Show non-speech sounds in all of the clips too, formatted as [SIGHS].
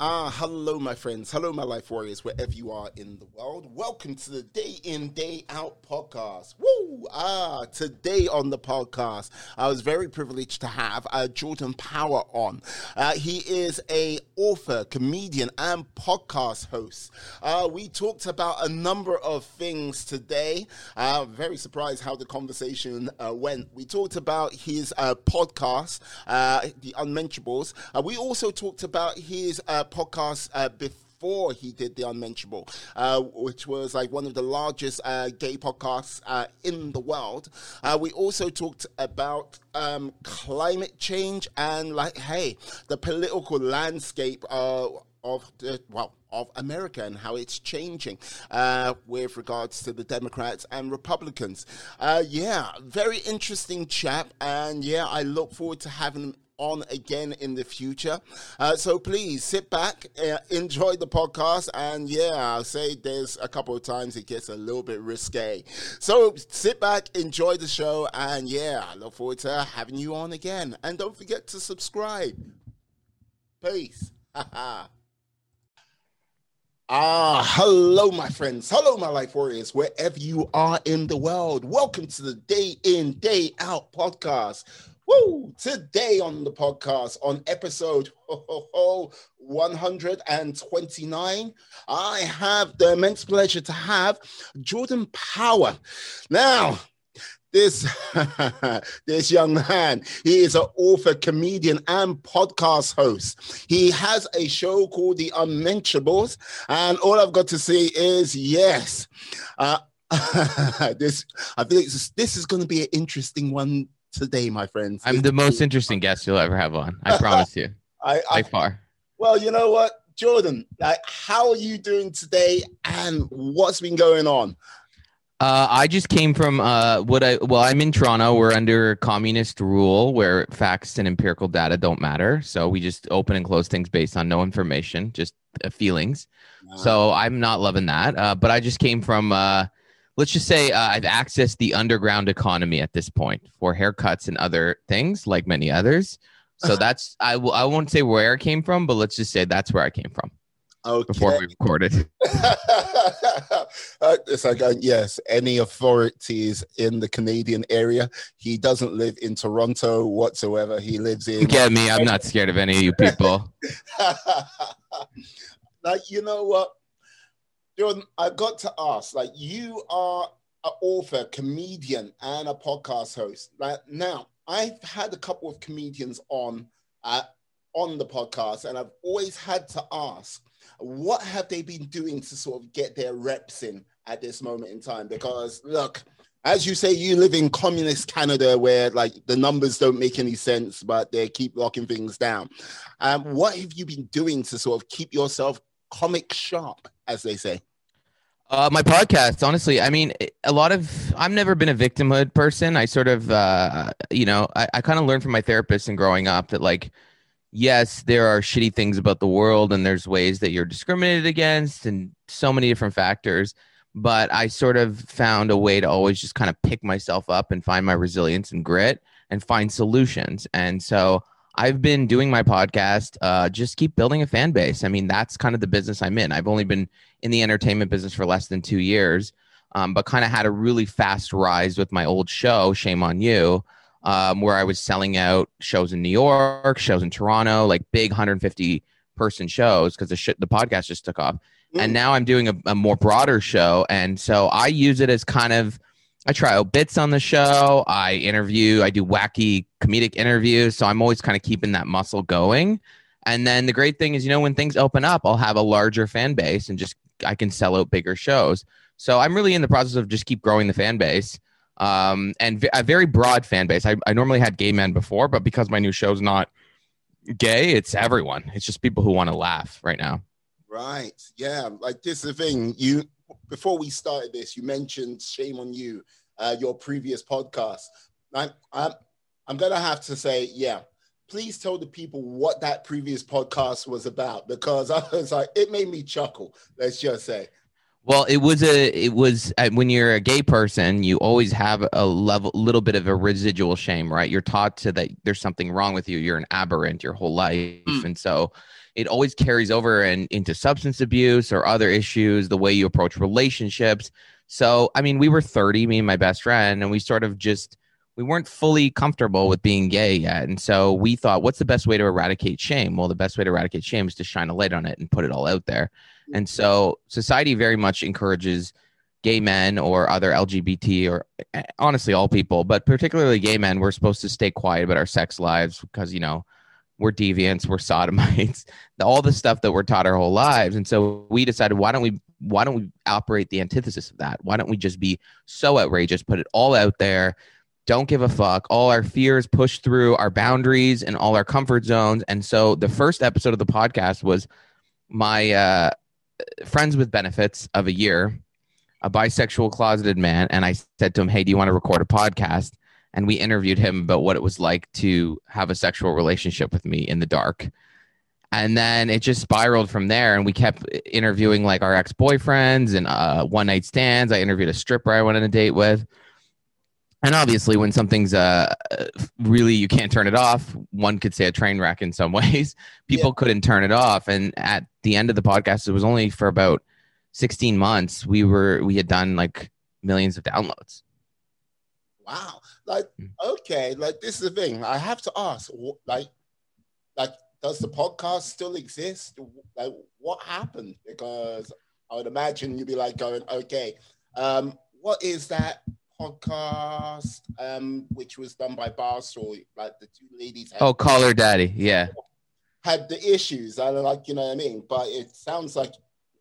Ah, hello, my friends. Hello, my life warriors, wherever you are in the world. Welcome to the Day In, Day Out podcast. Woo! Ah, today on the podcast, I was very privileged to have uh, Jordan Power on. Uh, he is a author, comedian, and podcast host. Uh, we talked about a number of things today. Uh, very surprised how the conversation uh, went. We talked about his uh, podcast, The Unmentionables. We also talked about his podcast uh, before he did the unmentionable, uh, which was like one of the largest uh, gay podcasts uh, in the world. Uh, we also talked about um, climate change and like, hey, the political landscape of the well of America and how it's changing uh, with regards to the Democrats and Republicans. Uh, yeah, very interesting chap, and yeah, I look forward to having him on again in the future. Uh, so please sit back, uh, enjoy the podcast, and yeah, I'll say there's a couple of times it gets a little bit risque. So sit back, enjoy the show, and yeah, I look forward to having you on again. And don't forget to subscribe. Peace. [LAUGHS] Ah, hello, my friends. Hello, my life warriors, wherever you are in the world. Welcome to the Day In, Day Out podcast. Woo! Today on the podcast, on episode ho, ho, ho, 129, I have the immense pleasure to have Jordan Power. Now, this [LAUGHS] this young man he is an author comedian and podcast host he has a show called the unmentionables and all i've got to say is yes uh, [LAUGHS] this i think this is going to be an interesting one today my friends I'm the most interesting guest you'll ever have on. I promise you. [LAUGHS] I, I By far. well you know what jordan like how are you doing today and what's been going on Uh, I just came from uh, what I well, I'm in Toronto. We're under communist rule where facts and empirical data don't matter. So we just open and close things based on no information, just uh, feelings. So I'm not loving that. Uh, but I just came from, uh, let's just say, uh, I've accessed the underground economy at this point for haircuts and other things, like many others. So that's I will I won't say where I came from, but let's just say that's where I came from okay before we recorded. [LAUGHS] uh, it's like, uh, yes, any authorities in the Canadian area. He doesn't live in Toronto whatsoever. He lives in. Get me? I'm not scared of any of you people. [LAUGHS] like, you know what, Jordan, I've got to ask, like, you are an author, comedian, and a podcast host. Like, now, I've had a couple of comedians on uh, on the podcast, and I've always had to ask, what have they been doing to sort of get their reps in at this moment in time? Because look, as you say, you live in communist Canada where like the numbers don't make any sense, but they keep locking things down. Um, what have you been doing to sort of keep yourself comic sharp, as they say? Uh, my podcast, honestly, I mean, a lot of I've never been a victimhood person. I sort of, uh, you know, I, I kind of learned from my therapist and growing up that like, yes, there are shitty things about the world, and there's ways that you're discriminated against, and so many different factors. But I sort of found a way to always just kind of pick myself up and find my resilience and grit and find solutions. And so I've been doing my podcast, uh, just keep building a fan base. I mean, that's kind of the business I'm in. I've only been in the entertainment business for less than two years, um, but kind of had a really fast rise with my old show, Shame on You, um, where I was selling out shows in New York, shows in Toronto, like big 150 person shows because the, sh- the podcast just took off. And now I'm doing a, a more broader show. And so I use it as kind of, I try out bits on the show. I interview, I do wacky comedic interviews. So I'm always kind of keeping that muscle going. And then the great thing is, you know, when things open up, I'll have a larger fan base and just I can sell out bigger shows. So I'm really in the process of just keep growing the fan base um, and v- a very broad fan base. I, I normally had gay men before, but because my new show's not gay, it's everyone. It's just people who want to laugh right now. Right. Yeah. Like this is the thing. You before we started this, you mentioned shame on you, uh, your previous podcast. I'm I'm I'm gonna have to say, yeah. Please tell the people what that previous podcast was about because [LAUGHS] I was like, it made me chuckle. Let's just say. Well, it was a it was uh, when you're a gay person, you always have a level little bit of a residual shame, right? You're taught to that there's something wrong with you. You're an aberrant your whole life, Mm. and so it always carries over and into substance abuse or other issues, the way you approach relationships. So, I mean, we were 30, me and my best friend, and we sort of just we weren't fully comfortable with being gay yet. And so we thought, what's the best way to eradicate shame? Well, the best way to eradicate shame is to shine a light on it and put it all out there. And so society very much encourages gay men or other LGBT or eh, honestly all people, but particularly gay men, we're supposed to stay quiet about our sex lives because, you know, we're deviants, we're sodomites, [LAUGHS] all the stuff that we're taught our whole lives. And so we decided, why don't we why don't we operate the antithesis of that? Why don't we just be so outrageous, put it all out there, don't give a fuck, all our fears push through our boundaries and all our comfort zones. And so the first episode of the podcast was my uh, friends with benefits of a year, a bisexual closeted man, and I said to him, "Hey, do you want to record a podcast?" And we interviewed him about what it was like to have a sexual relationship with me in the dark. And then it just spiraled from there and we kept interviewing like our ex-boyfriends and uh, one night stands. I interviewed a stripper i went on a date with. And obviously when something's uh, really you can't turn it off one could say a train wreck in some [LAUGHS] ways. People yeah. couldn't turn it off. And at the end of the podcast it was only for about 16 months we were we had done like millions of downloads. Wow like mm. okay like this is the thing i have to ask like like does the podcast still exist? Like, what happened? Because I would imagine you'd be like going, okay, um, what is that podcast um, which was done by Barstool? Like the two ladies. oh, Call Her Daddy, yeah. Had the issues, I like, you know what I mean. But it sounds like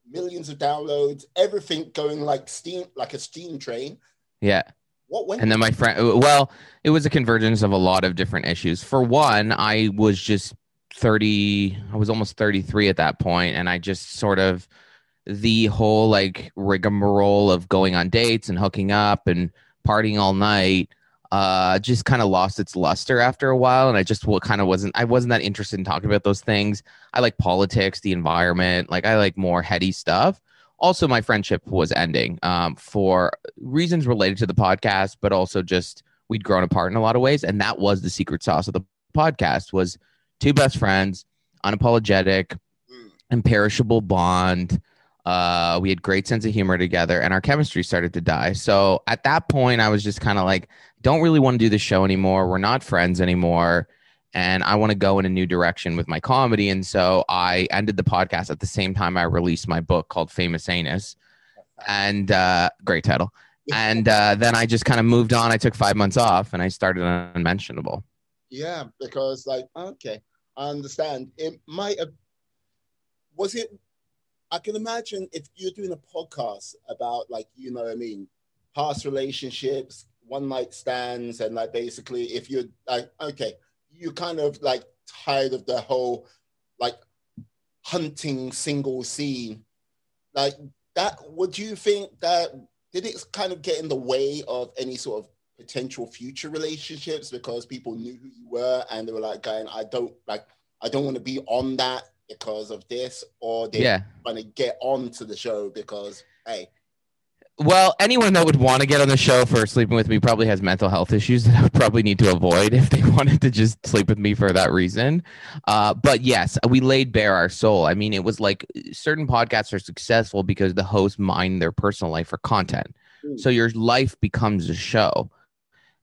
millions of downloads, everything going like steam, like a steam train. Yeah. What went? And then my friend, well, it was a convergence of a lot of different issues. For one, I was just 30 i was almost 33 at that point and i just sort of the whole like rigmarole of going on dates and hooking up and partying all night uh just kind of lost its luster after a while and i just what kind of wasn't i wasn't that interested in talking about those things i like politics the environment like i like more heady stuff also my friendship was ending um, for reasons related to the podcast but also just we'd grown apart in a lot of ways and that was the secret sauce of the podcast was two best friends, unapologetic, mm. imperishable bond. Uh, we had great sense of humor together, and our chemistry started to die. So at that point, I was just kind of like, don't really want to do the show anymore. We're not friends anymore, and I want to go in a new direction with my comedy. And so I ended the podcast at the same time I released my book called Famous Anus, and uh, great title. And uh, then I just kind of moved on. I took five months off, and I started Unmentionable. Yeah, because like okay, I understand. It might have was it I can imagine if you're doing a podcast about like, you know what I mean, past relationships, one night stands, and like basically if you're like, okay, you kind of like tired of the whole like hunting single scene. Like that, would you think that did it kind of get in the way of any sort of potential future relationships because people knew who you were and they were like going, I don't like I don't want to be on that because of this, or they yeah. want to get on to the show because hey. Well, anyone that would want to get on the show for sleeping with me probably has mental health issues that I would probably need to avoid [LAUGHS] if they wanted to just sleep with me for that reason. Uh, but yes, we laid bare our soul. I mean, it was like certain podcasts are successful because the hosts mine their personal life for content. Mm. So your life becomes a show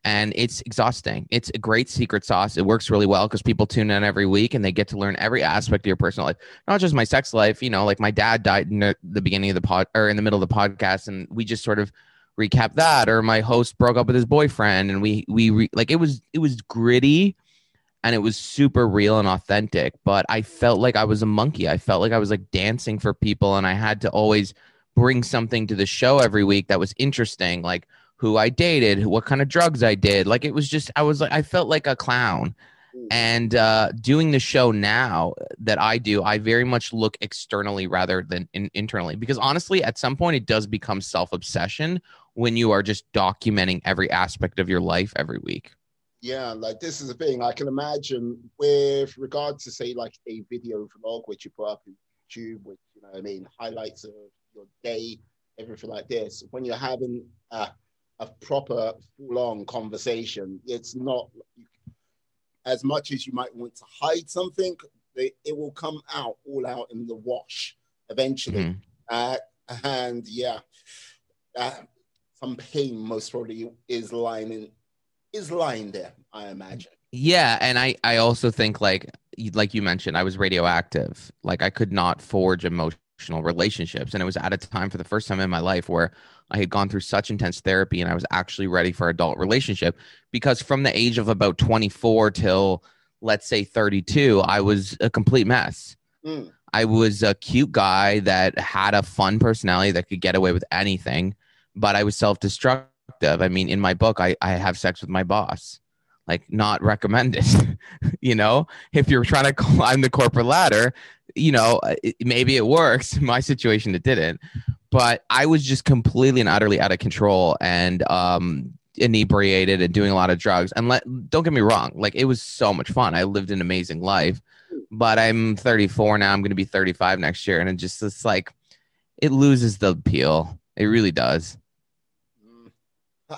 and it's exhausting. It's a great secret sauce. It works really well because people tune in every week and they get to learn every aspect of your personal life, not just my sex life. You know, like my dad died in the beginning of the pod or in the middle of the podcast, and we just sort of recap that. Or my host broke up with his boyfriend, and we we re, like it was it was gritty and it was super real and authentic. But I felt like I was a monkey. I felt like I was like dancing for people, and I had to always bring something to the show every week that was interesting, like who I dated, what kind of drugs I did. Like it was just I was like I felt like a clown. Mm. And uh, doing the show now that I do, I very much look externally rather than in- internally because honestly, at some point, it does become self obsession when you are just documenting every aspect of your life every week. Yeah, like this is the thing. I can imagine with regard to say like a video vlog which you put up on YouTube, which you know, I mean, highlights of your day, everything like this. When you're having uh, a proper full-on conversation. It's not as much as you might want to hide something. they, it will come out all out in the wash eventually. Mm-hmm. Uh, and yeah, uh, some pain most probably is lying in, is lying there. I imagine. Yeah, and I I also think like like you mentioned, I was radioactive. Like I could not forge emotional relationships, and it was at a time for the first time in my life where I had gone through such intense therapy and I was actually ready for adult relationship because from the age of about 24 till let's say 32, I was a complete mess. Mm. I was a cute guy that had a fun personality that could get away with anything, but I was self destructive. I mean, in my book, I, I have sex with my boss. Like, not recommended. [LAUGHS] you know, if you're trying to climb the corporate ladder, you know, it, maybe it works. [LAUGHS] My situation, it didn't. But I was just completely and utterly out of control and um, inebriated and doing a lot of drugs. And let, don't get me wrong, like, it was so much fun. I lived an amazing life but I'm 34 now. I'm going to be 35 next year, and it just it's like it loses the appeal. It really does. [SIGHS]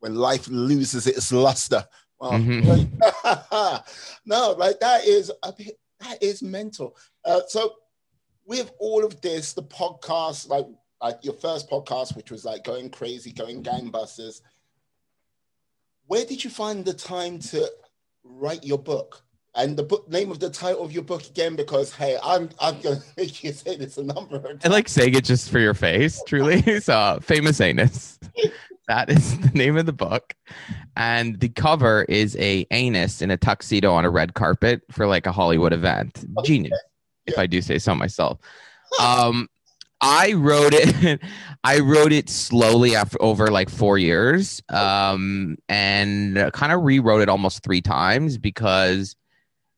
When life loses its luster. Well, mm-hmm. [LAUGHS] no, like that is a bit, that is mental. Uh, so, with all of this, the podcast, like like your first podcast, which was like going crazy, going gangbusters. Where did you find the time to write your book? and the book name of the title of your book again because hey i'm i'm gonna [LAUGHS] make you say this a number of times. i like saying it just for your face truly [LAUGHS] so famous anus that is [LAUGHS] the name of the book and the cover is a anus in a tuxedo on a red carpet for like a hollywood event genius yeah. If i do say so myself um I wrote it. [LAUGHS] I wrote it slowly after over like four years, um, and kind of rewrote it almost three times because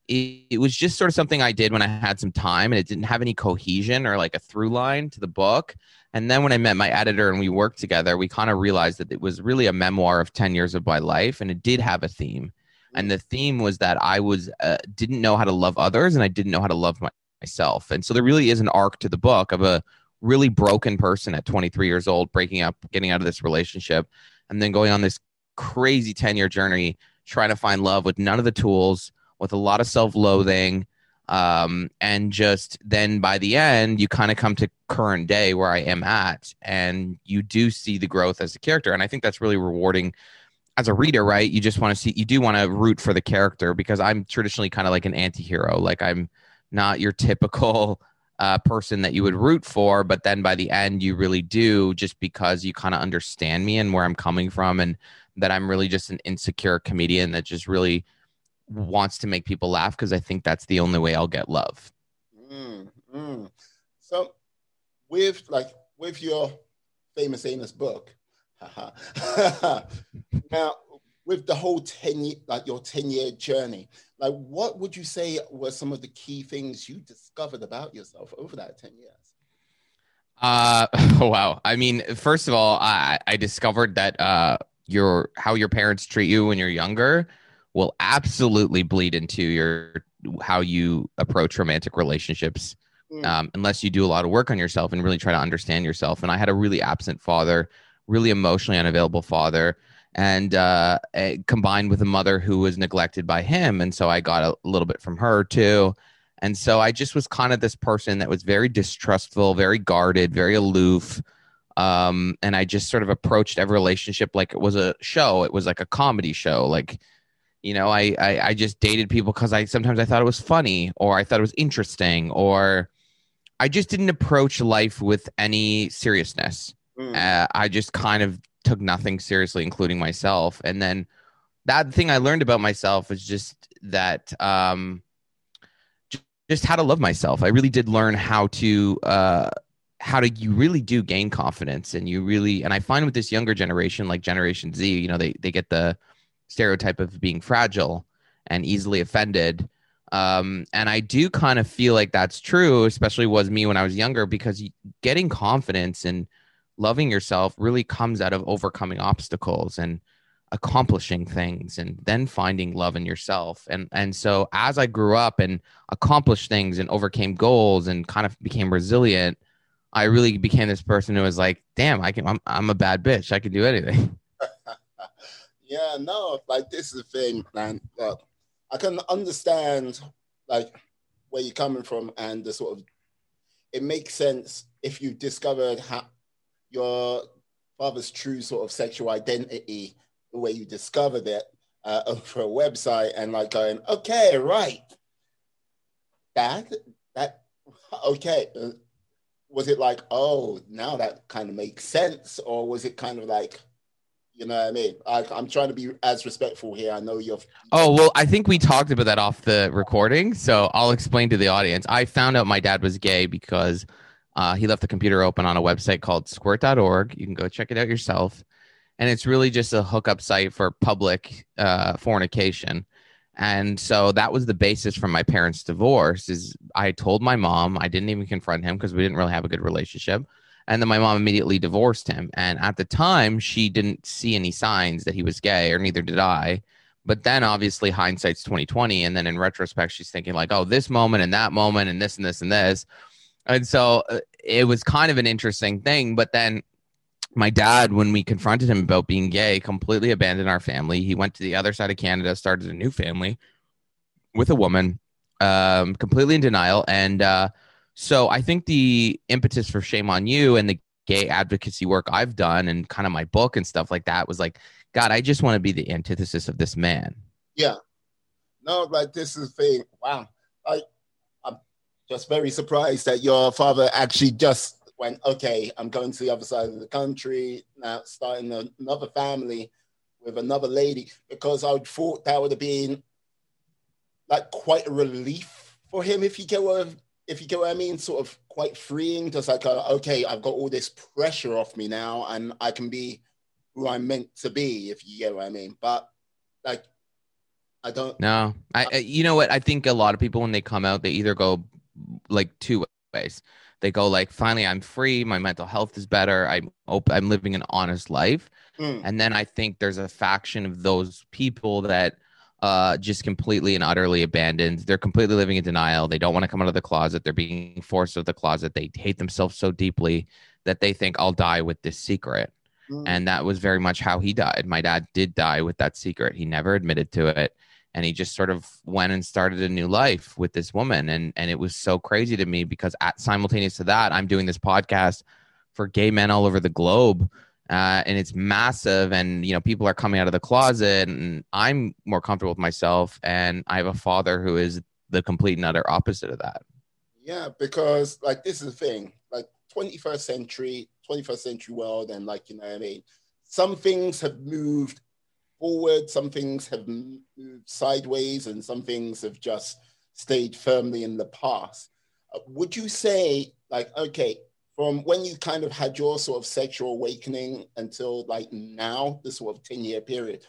it, it was just sort of something I did when I had some time and it didn't have any cohesion or like a through line to the book. And then when I met my editor and we worked together, we kind of realized that it was really a memoir of 10 years of my life and it did have a theme. And the theme was that I was uh, didn't know how to love others and I didn't know how to love my, myself. And so there really is an arc to the book of a really broken person at 23 years old breaking up, getting out of this relationship and then going on this crazy 10 year journey trying to find love with none of the tools with a lot of self-loathing um, and just then by the end you kind of come to current day where i am at and you do see the growth as a character. And i think that's really rewarding as a reader right? You just want to see you do want to root for the character because i'm traditionally kind of like an anti-hero. Like i'm not your typical uh, person that you would root for but then by the end you really do just because you kind of understand me and where i'm coming from and that i'm really just an insecure comedian that just really wants to make people laugh because I think that's the only way I'll get love. Mm, mm. So, with like with your famous anus book, [LAUGHS] now with the whole ten year, like your ten year journey, like what would you say were some of the key things you discovered about yourself over that ten years? Uh, [LAUGHS] wow. I mean, first of all, I I discovered that uh your how your parents treat you when you're younger will absolutely bleed into your how you approach romantic relationships mm. um, unless you do a lot of work on yourself and really try to understand yourself and i had a really absent father really emotionally unavailable father and uh, combined with a mother who was neglected by him and so i got a little bit from her too. And so i just was kind of this person that was very distrustful very guarded very aloof um, and i just sort of approached every relationship like it was a show. It was like a comedy show. Like you know I, I i, just dated people because i sometimes i thought it was funny or i thought it was interesting or i just didn't approach life with any seriousness. Mm. uh, i just kind of took nothing seriously including myself and then that thing i learned about myself is just that um just how to love myself i really did learn how to uh how to you really do gain confidence and you really and i find with this younger generation like generation z you know they they get the stereotype of being fragile and easily offended. Um, and I do kind of feel like that's true, especially was me when I was younger, because getting confidence and loving yourself really comes out of overcoming obstacles and accomplishing things and then finding love in yourself. And and so as I grew up and accomplished things and overcame goals and kind of became resilient, I really became this person who was like, damn, I can I'm I'm a bad bitch. I can do anything. [LAUGHS] Yeah, no, like this is the thing, man. Look, I can understand, like, where you're coming from and the sort of it makes sense if you discovered how your father's true sort of sexual identity, the way you discovered it uh, over a website, and like going, okay, right, that that okay. Uh, was it like, oh, now that kind of makes sense, or was it kind of like, you know what I mean? I, I'm trying to be as respectful here. I know you're. Oh well, I think we talked about that off the recording, so I'll explain to the audience. I found out my dad was gay because uh, he left the computer open on a website called Squirt.org. You can go check it out yourself, and it's really just a hookup site for public uh, fornication. And so that was the basis for my parents' divorce. Is I told my mom I didn't even confront him because we didn't really have a good relationship. And then my mom immediately divorced him. And at the time, she didn't see any signs that he was gay, or neither did I. But then obviously hindsight's 2020. And then in retrospect, she's thinking, like, oh, this moment and that moment and this and this and this. And so uh, it was kind of an interesting thing. But then my dad, when we confronted him about being gay, completely abandoned our family. He went to the other side of Canada, started a new family with a woman, um, completely in denial. And uh, so I think the impetus for Shame on You and the gay advocacy work I've done and kind of my book and stuff like that was like, God, I just want to be the antithesis of this man. Yeah. No, like this is thing. Wow. I'm just very surprised that your father actually just went, okay, I'm going to the other side of the country now, starting another family with another lady, because I thought that would have been like quite a relief for him if you get what if you get what I mean, sort of quite freeing, just like uh, okay, I've got all this pressure off me now, and I can be who I'm meant to be, if you get what I mean. But like, I don't. No, I, I you know what? I think a lot of people when they come out, they either go like two ways. They go like finally i'm free. My mental health is better. I'm open i'm living an honest life. Mm. and then i think there's a faction of those people that uh, just completely and utterly abandoned. They're completely living in denial. They don't want to come out of the closet. They're being forced out of the closet. They hate themselves so deeply that they think i'll die with this secret. Mm. and that was very much how he died. My dad did die with that secret. He never admitted to it and he just sort of went and started a new life with this woman. And and it was so crazy to me because at simultaneous to that i'm doing this podcast for gay men all over the globe uh, and it's massive and you know people are coming out of the closet and i'm more comfortable with myself and i have a father who is the complete and utter opposite of that. Yeah because like this is the thing like 21st century 21st century world and like you know i mean? Some things have moved forward, some things have moved sideways, and some things have just stayed firmly in the past. Uh, would you say, like, okay, from when you kind of had your sort of sexual awakening until like now, this sort of 10 year period,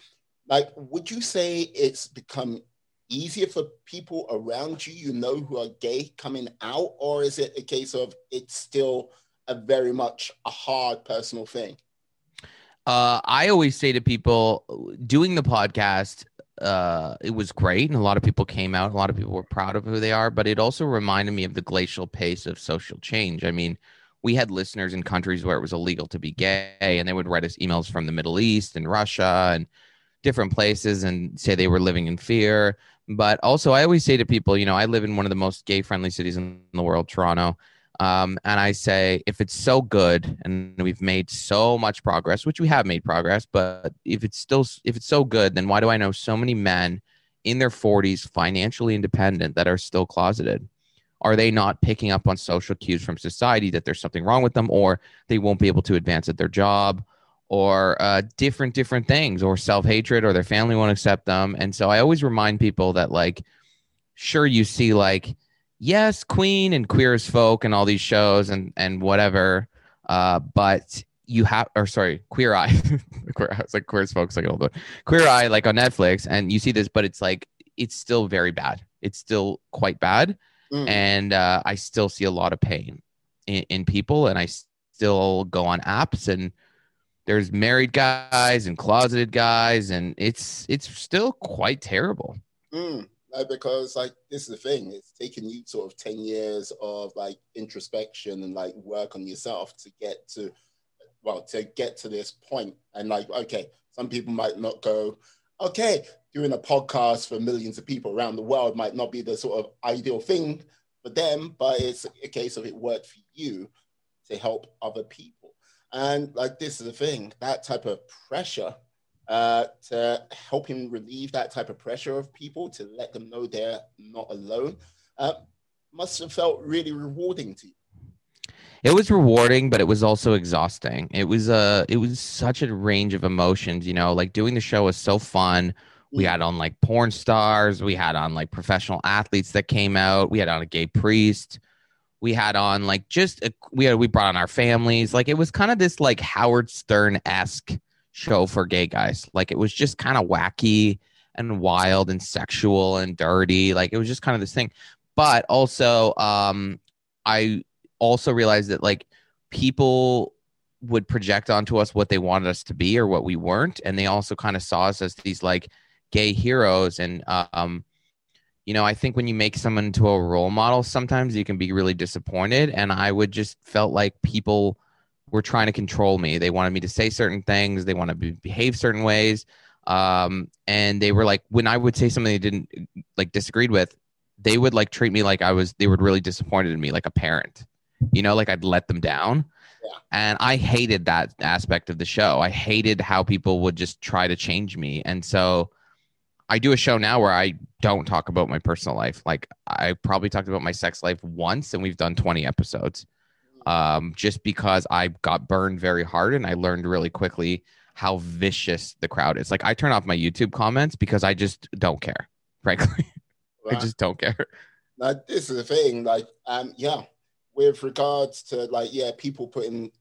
like, would you say it's become easier for people around you, you know, who are gay coming out? Or is it a case of it's still a very much a hard personal thing? Uh, I always say to people doing the podcast, uh, it was great, and a lot of people came out. A lot of people were proud of who they are, but it also reminded me of the glacial pace of social change. I mean, we had listeners in countries where it was illegal to be gay, and they would write us emails from the Middle East and Russia and different places and say they were living in fear. But also, I always say to people, you know, I live in one of the most gay friendly cities in the world, Toronto. Um, and I say, if it's so good and we've made so much progress, which we have made progress, but if it's still, if it's so good, then why do I know so many men in their 40s, financially independent, that are still closeted? Are they not picking up on social cues from society that there's something wrong with them, or they won't be able to advance at their job, or uh, different different things, or self hatred, or their family won't accept them? And so I always remind people that, like, sure, you see like yes, Queen and Queer as Folk and all these shows and and whatever. Uh, but you have, or sorry, Queer Eye. [LAUGHS] queer, it's like Queer as Folk's like old Queer Eye, like on Netflix, and you see this, but it's like it's still very bad. It's still quite bad, mm. and uh, I still see a lot of pain in, in people, and I still go on apps and there's married guys and closeted guys and it's it's still quite terrible mm like, because like this is the thing it's taken you sort of 10 years of like introspection and like work on yourself to get to well to get to this point and like okay some people might not go okay doing a podcast for millions of people around the world might not be the sort of ideal thing for them, but it's a case of it worked for you to help other people. And like this is the thing, that type of pressure uh, to help him relieve that type of pressure of people to let them know they're not alone uh, must have felt really rewarding to you. It was rewarding, but it was also exhausting. It was a, uh, it was such a range of emotions. You know, like doing the show was so fun. We had on like porn stars. We had on like professional athletes that came out. We had on a gay priest. We had on like just a, we had we brought on our families. Like it was kind of this like Howard Stern esque show for gay guys. Like it was just kind of wacky and wild and sexual and dirty. Like it was just kind of this thing. But also, um, I also realized that like people would project onto us what they wanted us to be or what we weren't, and they also kind of saw us as these like gay heroes. And um, you know, I think when you make someone into a role model, sometimes you can be really disappointed. And I would just felt like people were trying to control me. They wanted me to say certain things. They wanted to behave certain ways. Um, and they were like, when I would say something they didn't like disagreed with, they would like treat me like I was, they were really disappointed in me, like a parent, you know, like I'd let them down. Yeah. And I hated that aspect of the show. I hated how people would just try to change me. And so I do a show now where I don't talk about my personal life. Like I probably talked about my sex life once and we've done 20 episodes um, just because I got burned very hard and I learned really quickly how vicious the crowd is. Like I turn off my YouTube comments because I just don't care, [LAUGHS] frankly. Right. I just don't care. Now, this is the thing, like, um, yeah, with regards to like, yeah, people putting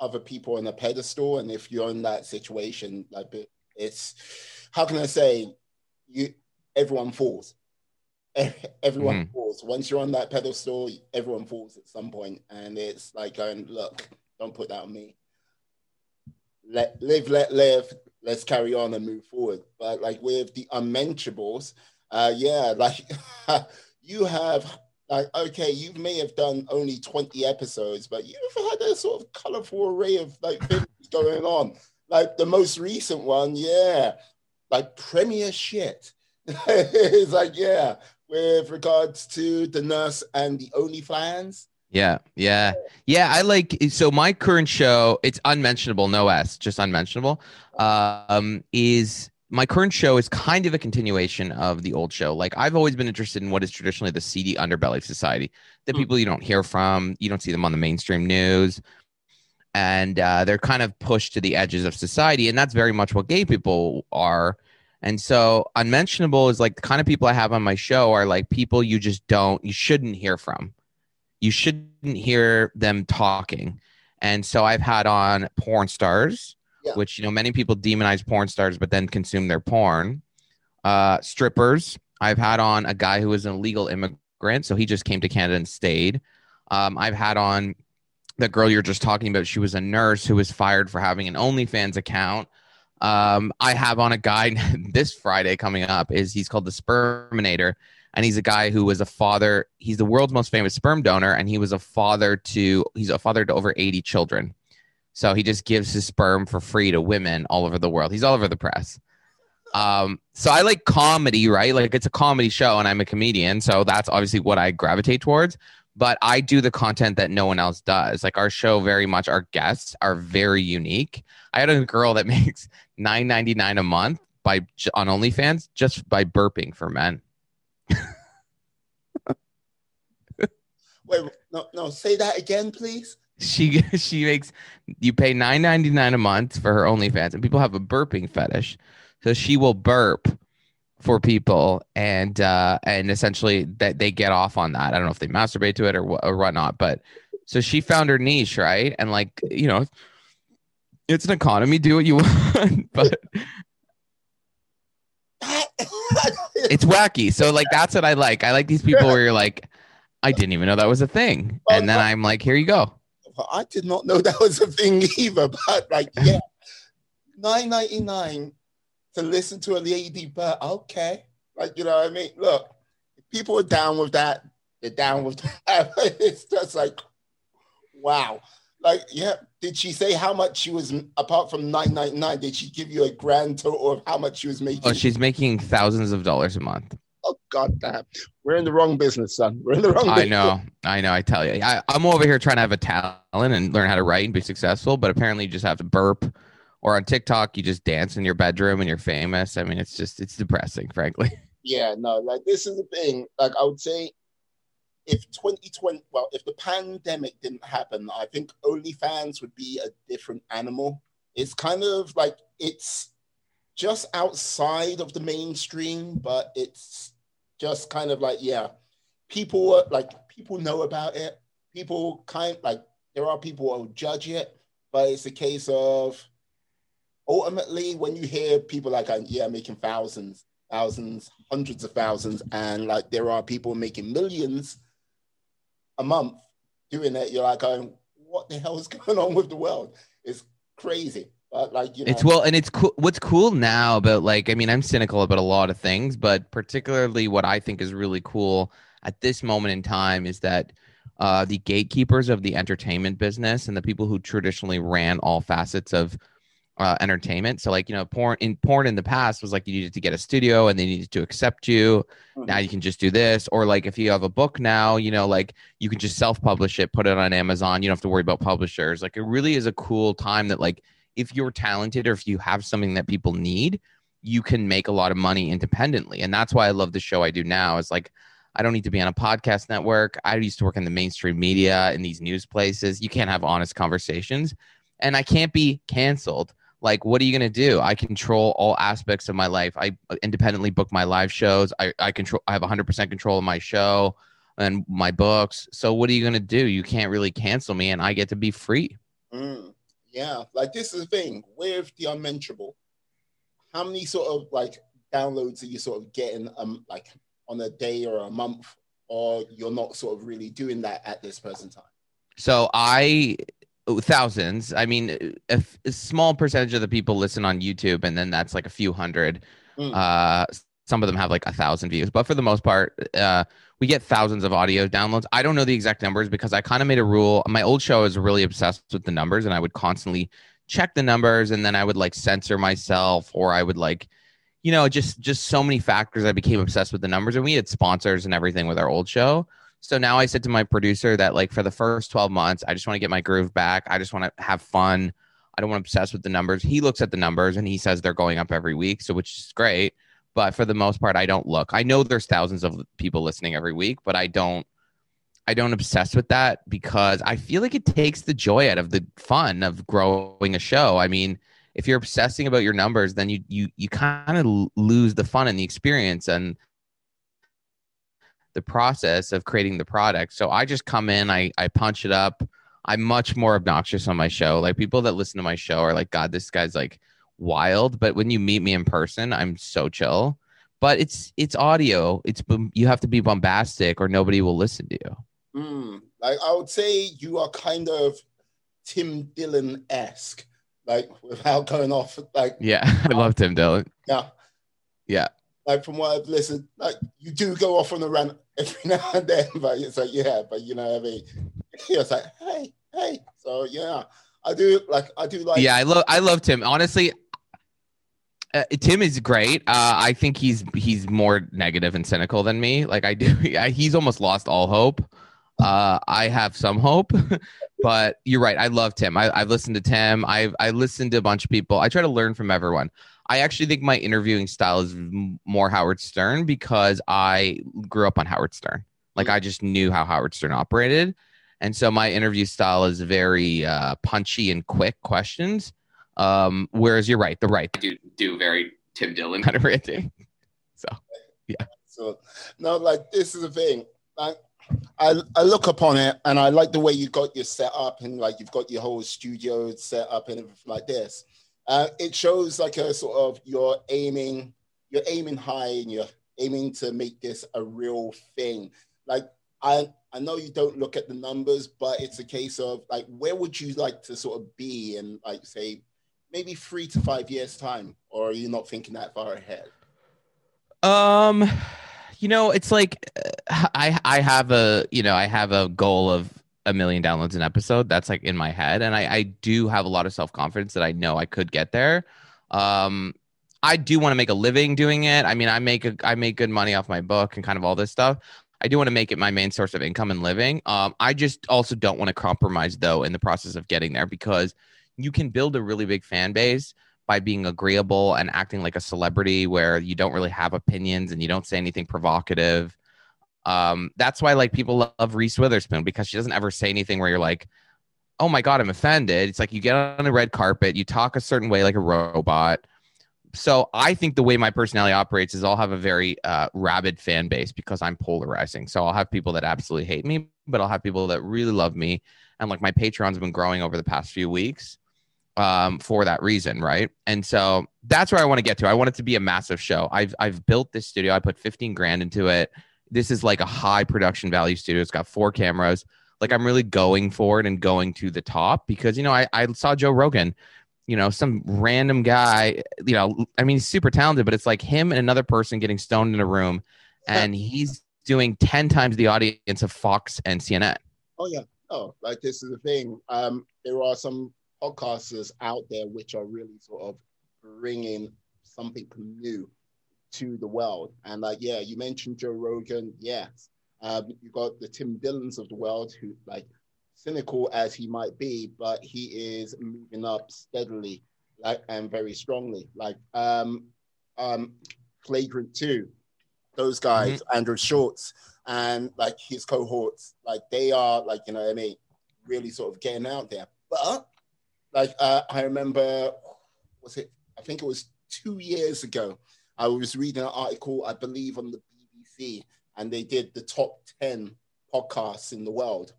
other people on a pedestal, and if you're in that situation, like, it's how can I say, you everyone falls everyone mm-hmm. falls. Once you're on that pedestal, everyone falls at some point, and it's like going, "Look, don't put that on me. Let live, let live. Let's carry on and move forward." But like with the unmentionables, uh, yeah, [LAUGHS] like you have like okay, you may have done only 20 episodes, but you've had a sort of colorful array of like things going on. Like the most recent one, yeah, like premier shit. [LAUGHS] it's like, yeah, with regards to the nurse and the OnlyFans? Yeah, yeah, yeah. I like so my current show. It's unmentionable, no S, just unmentionable. Um, is my current show is kind of a continuation of the old show. Like I've always been interested in what is traditionally the seedy underbelly of society, the mm. people you don't hear from, you don't see them on the mainstream news, and uh, they're kind of pushed to the edges of society, and that's very much what gay people are and so unmentionable is like the kind of people I have on my show are like people you just don't, you shouldn't hear from. You shouldn't hear them talking. And so I've had on porn stars, yeah. which, you know, many people demonize porn stars, but then consume their porn. Uh, strippers. I've had on a guy who was an illegal immigrant. So he just came to Canada and stayed. Um, I've had on the girl you're just talking about. She was a nurse who was fired for having an OnlyFans account um, I have on a guy [LAUGHS] this Friday coming up is he's called the Sperminator, and he's a guy who was a father. He's the world's most famous sperm donor, and he was a father to he's a father to over eighty children. So he just gives his sperm for free to women all over the world. He's all over the press. Um, so I like comedy, right? Like it's a comedy show, and I'm a comedian, so that's obviously what I gravitate towards but I do the content that no one else does. Like our show, very much our guests are very unique. I had a girl that [LAUGHS] makes nine ninety nine a month by on OnlyFans just by burping for men. [LAUGHS] Wait, no, no, say that again, please. She [LAUGHS] she makes you pay nine ninety nine a month for her OnlyFans, and people have a burping fetish, so she will burp for people and uh and essentially that they get off on that i don't know if they masturbate to it or, or whatnot but so she found her niche right and like you know it's an economy do what you [LAUGHS] want but [LAUGHS] it's wacky so like that's what i like i like these people where you're like i didn't even know that was a thing and then i'm like here you go i did not know that was a thing either but like yeah 999 to listen to a lady, but okay. Like, you know what I mean? Look, people are down with that. They're down with [LAUGHS] that. it's just like, wow. like, yeah. Did she say how much she was apart from nine ninety nine? Did she give you a grand total of how much she was making? Oh, she's making thousands of dollars a month. Oh god damn. We're in the wrong business, son. We're in the wrong I business. know, I know. I tell you, I, I'm over here trying to have a talent and learn how to write and be successful, but apparently you just have to burp. Or on TikTok, you just dance in your bedroom and you're famous. I mean, it's just it's depressing, frankly. Yeah, no, like this is the thing. Like I would say if 2020 well, if the pandemic didn't happen, I think OnlyFans would be a different animal. It's kind of like it's just outside of the mainstream, but it's just kind of like, yeah, people like people know about it. People kind like there are people who judge it, but it's a case of ultimately when you hear people like uh, yeah making thousands thousands hundreds of thousands and like there are people making millions a month doing it you're like going what the hell is [LAUGHS] going on with the world it's crazy but like you know It's well, and it's cool. What's cool now about like, I mean, I'm cynical about a lot of things, but particularly what I think is really cool at this moment in time is that uh, the gatekeepers of the entertainment business and the people who traditionally ran all facets of uh, entertainment. So, like, you know, porn in porn in the past was like you needed to get a studio and they needed to accept you. Now you can just do this, or like if you have a book now, you know, like you can just self-publish it, put it on Amazon. You don't have to worry about publishers. Like, it really is a cool time that like if you're talented or if you have something that people need, you can make a lot of money independently. And that's why I love the show I do now. Is like I don't need to be on a podcast network. I used to work in the mainstream media in these news places. You can't have honest conversations. And I can't be canceled. Like, what are you gonna do? I control all aspects of my life. I independently book my live shows. I, I control I have 100% control of my show and my books. So what are you gonna do? You can't really cancel me and I get to be free. Mm, yeah, like this is the thing with the unmentionable. How many sort of like downloads are you sort of getting um like on a day or a month, or you're not sort of really doing that at this present time? So I thousands. I mean, a, a small percentage of the people listen on YouTube, and then that's like a few hundred. Mm. Uh, some of them have like a thousand views, but for the most part, uh, we get thousands of audio downloads. I don't know the exact numbers because I kind of made a rule. My old show is really obsessed with the numbers, and I would constantly check the numbers, and then I would like censor myself, or I would like, you know, just just so many factors. I became obsessed with the numbers, and we had sponsors and everything with our old show. So now I said to my producer that like for the first 12 months, I just want to get my groove back. I just want to have fun. I don't want to obsess with the numbers. He looks at the numbers and he says they're going up every week, so which is great. But for the most part, I don't look. I know there's thousands of people listening every week, but I don't I don't obsess with that because I feel like it takes the joy out of the fun of growing a show. I mean, if you're obsessing about your numbers, then you you you kind of lose the fun and the experience and the process of creating the product. So I just come in, I I punch it up. I'm much more obnoxious on my show. Like people that listen to my show are like, God, this guy's like wild. But when you meet me in person, I'm so chill. But it's it's audio. It's you have to be bombastic or nobody will listen to you. Mm, like I would say, you are kind of Tim Dillon esque, like without going off. Like Yeah, [LAUGHS] I love Tim Dillon. yeah, Yeah. Like from what I've listened, like you do go off on the rant every [LAUGHS] now and then, but it's like yeah, but you know, what I mean, [LAUGHS] it's like hey, hey. So yeah, I do like I do like yeah, I love I love Tim. Honestly, uh, Tim is great. Uh, I think he's he's more negative and cynical than me. Like I do, [LAUGHS] he's almost lost all hope. Uh, I have some hope, but you're right. I love Tim. I, I've listened to Tim. I've I listened to a bunch of people. I try to learn from everyone. I actually think my interviewing style is more Howard Stern because I grew up on Howard Stern. Like I just knew how Howard Stern operated, and so my interview style is very uh, punchy and quick questions. Um, whereas you're right, the right I do do very Tim Dillon kind [LAUGHS] of ranting. So yeah. So no, like this is the thing. Like I I look upon it and I like the way you got your set up and like you've got your whole studio set up and everything like this. Uh, it shows like a sort of you're aiming, you're aiming high and you're aiming to make this a real thing. Like I I know you don't look at the numbers, but it's a case of like where would you like to sort of be in like say maybe three to five years time, or are you not thinking that far ahead? Um, you know, it's like uh, I I have a you know I have a goal of a million downloads an episode. That's like in my head. And I, I do have a lot of self confidence that I know I could get there. Um, I do want to make a living doing it. I mean, I make a, I make good money off my book and kind of all this stuff. I do want to make it my main source of income and living. Um, I just also don't want to compromise though in the process of getting there because you can build a really big fan base by being agreeable and acting like a celebrity where you don't really have opinions and you don't say anything provocative. Um, that's why like people love Reese Witherspoon because she doesn't ever say anything where you're like, oh my god, I'm offended. It's like you get on a red carpet, you talk a certain way like a robot. So I think the way my personality operates is I'll have a very uh, rabid fan base because I'm polarizing. So I'll have people that absolutely hate me, but I'll have people that really love me. And like my Patreon's been growing over the past few weeks um, for that reason, right? And so that's where I want to get to. I want it to be a massive show. I've I've built this studio. I put 15 grand into it. This is like a high production value studio. It's got four cameras. Like I'm really going for it and going to the top because you know I, I saw Joe Rogan, you know, some random guy, you know, I mean he's super talented, but it's like him and another person getting stoned in a room and he's doing 10 times the audience of Fox and CNN. Oh yeah. Oh, like this is the thing. Um, there are some podcasters out there which are really sort of bringing something new to the world. And like, yeah, you mentioned Joe Rogan. Yes. Um, you got the Tim Dillons of the world who, like, cynical as he might be, but he is moving up steadily, like, and very strongly. Like, um, um, Flagrant 2, those guys, mm-hmm. Andrew Schulz, and like his cohorts, like, they are, like, you know, what I mean, really sort of getting out there. But like uh, I remember, was it? I think it was two years ago. I was reading an article, I believe, on the BBC, and they did the top ten podcasts in the world,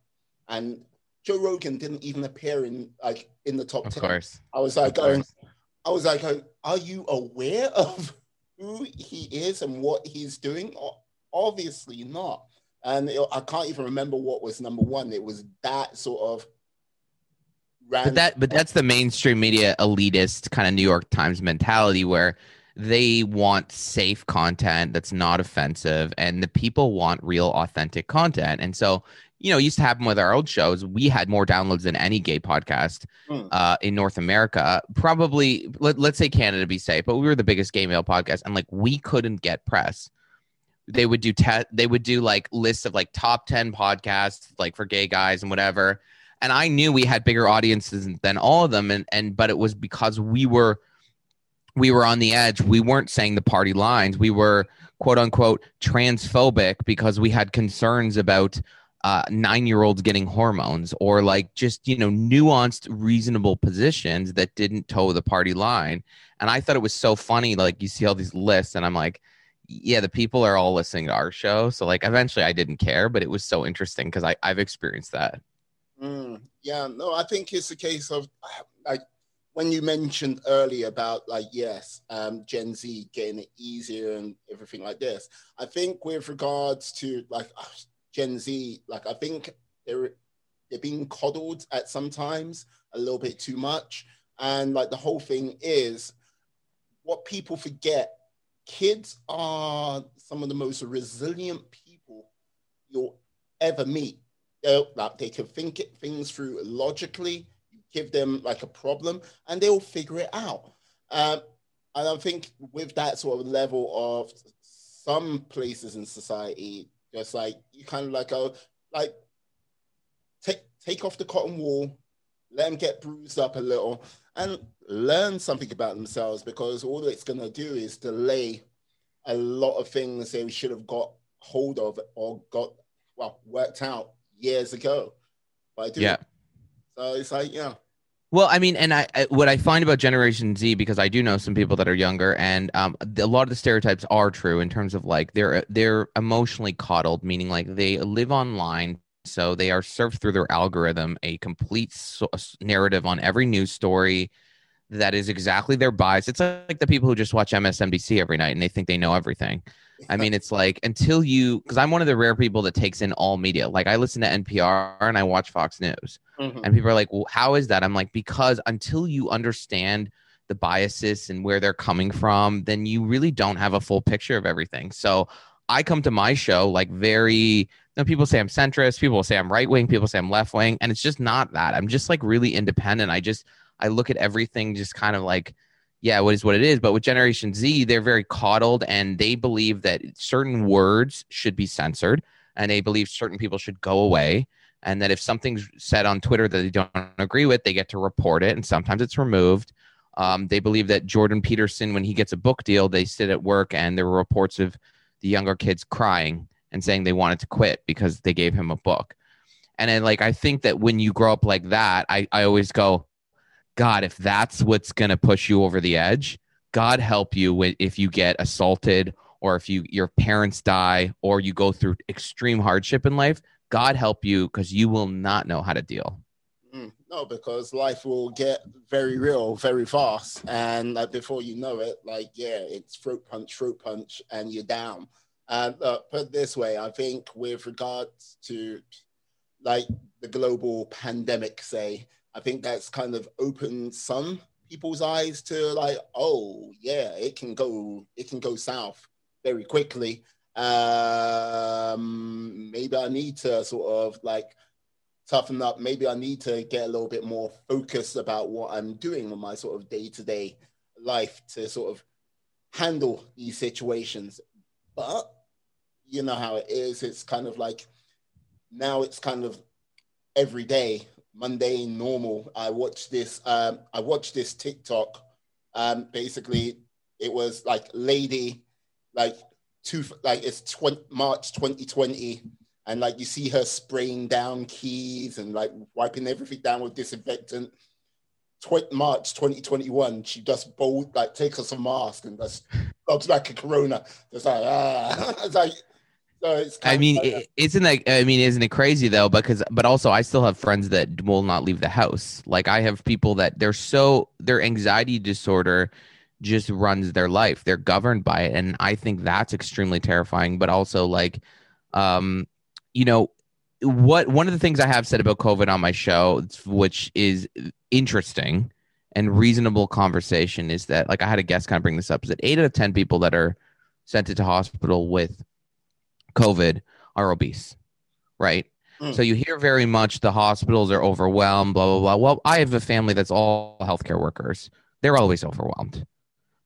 and Joe Rogan didn't even appear in like in the top of 10. Course. I was like going, um, I was like, um, are you aware of [LAUGHS] who he is and what he's doing? Obviously not. And it, I can't even remember what was number one. It was that sort of but that but that's the mainstream media elitist kind of New York Times mentality where they want safe content that's not offensive and the people want real authentic content. And so, you know, used to happen with our old shows. We had more downloads than any gay podcast mm. uh, in North America. Probably, let, let's say Canada be safe, but we were the biggest gay male podcast, and like we couldn't get press. They would do te- they would do like lists of like top ten podcasts like for gay guys and whatever and I knew we had bigger audiences than all of them, and and but it was because we were we were on the edge. We weren't saying the party lines. We were quote unquote transphobic because we had concerns about uh, nine year olds getting hormones or like just you know nuanced reasonable positions that didn't toe the party line and i thought it was so funny like you see all these lists and i'm like yeah the people are all listening to our show so like eventually i didn't care but it was so interesting because i've experienced that Mm, yeah, no, I think it's a case of like when you mentioned earlier about like yes, um, Gen Z getting it easier and everything like this. I think with regards to like uh, Gen Z, like I think they're they're being coddled at sometimes a little bit too much, and like the whole thing is what people forget. Kids are some of the most resilient people you'll ever meet like they can think it, things through logically. Give them like a problem, and they'll figure it out. Um, and I think with that sort of level of some places in society, just like you kind of like go like take take off the cotton wool, let them get bruised up a little, and learn something about themselves because all it's going to do is delay a lot of things they should have got hold of or got well worked out years ago. But I do. Yeah. So it's like, yeah. Well, I mean, and I, I, what I find about Generation Z because I do know some people that are younger, and um, a lot of the stereotypes are true in terms of like they're they're emotionally coddled, meaning like they live online, so they are served through their algorithm a complete so- narrative on every news story that is exactly their bias. It's like the people who just watch MSNBC every night and they think they know everything. I mean, it's like until you, because I'm one of the rare people that takes in all media. Like I listen to NPR and I watch Fox News, mm-hmm. and people are like, "Well, how is that?" I'm like, because until you understand the biases and where they're coming from, then you really don't have a full picture of everything. So I come to my show like very Now people say I'm centrist, people say I'm right wing, people say I'm left wing, and it's just not that. I'm just like really independent. I just I look at everything just kind of like, yeah, what is what it is. But with Generation Z, they're very coddled and they believe that certain words should be censored and they believe certain people should go away. And that if something's said on Twitter that they don't agree with, they get to report it. And sometimes it's removed. Um, they believe that Jordan Peterson, when he gets a book deal, they sit at work and there were reports of the younger kids crying and saying they wanted to quit because they gave him a book. And then, like, I think that when you grow up like that, I, I always go, God, if that's what's going to push you over the edge, God help you if you get assaulted or if you your parents die or you go through extreme hardship in life. God help you because you will not know how to deal. Mm, no, because life will get very real very fast, and like before you know it, like yeah, it's throat punch, throat punch, and you're down. And uh, put this way, I think with regards to like the global pandemic, say, I think that's kind of opened some people's eyes to like, oh yeah, it can go, it can go south very quickly. Um, maybe I need to sort of like toughen up. Maybe I need to get a little bit more focused about what I'm doing in my sort of day to day life to sort of handle these situations. But you know how it is. It's kind of like now it's kind of every day mundane, normal. I watched this. Um, I watched this TikTok. Um, basically, it was like lady, like two, like it's 20, March 2020, and like you see her spraying down keys and like wiping everything down with disinfectant. Tw- March 2021, she just bold like takes off a mask and just looks like a corona. It's like ah, [LAUGHS] it's like so I mean, like isn't that? I mean, isn't it crazy though? Because, but also, I still have friends that will not leave the house. Like, I have people that they're so their anxiety disorder just runs their life. They're governed by it, and I think that's extremely terrifying. But also, like, um, you know, what one of the things I have said about COVID on my show, which is interesting and reasonable conversation, is that like I had a guest kind of bring this up, is that eight out of ten people that are sent into hospital with COVID are obese, right? Mm. So you hear very much the hospitals are overwhelmed, blah, blah, blah. Well, I have a family that's all healthcare workers. They're always overwhelmed.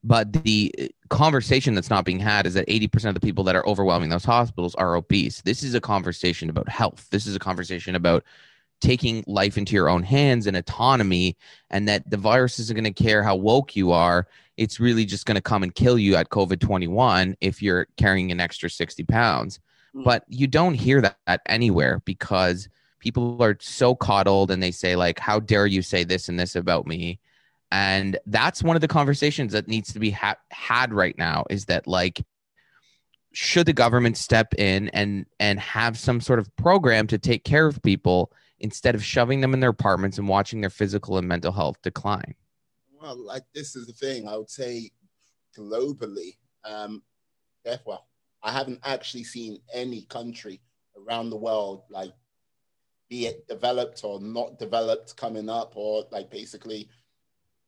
But the uh, conversation that's not being had is that 80% of the people that are overwhelming those hospitals are obese. This is a conversation about health. This is a conversation about taking life into your own hands and autonomy, and that the virus isn't going to care how woke you are. It's really just going to come and kill you at COVID 21 if you're carrying an extra 60 pounds. Mm. But you don't hear that anywhere because people are so coddled and they say, like, how dare you say this and this about me? And that's one of the conversations that needs to be ha- had right now is that, like, should the government step in and and have some sort of program to take care of people instead of shoving them in their apartments and watching their physical and mental health decline? Well, like this is the thing. I would say globally, um, well, I haven't actually seen any country around the world, like be it developed or not developed, coming up, or like basically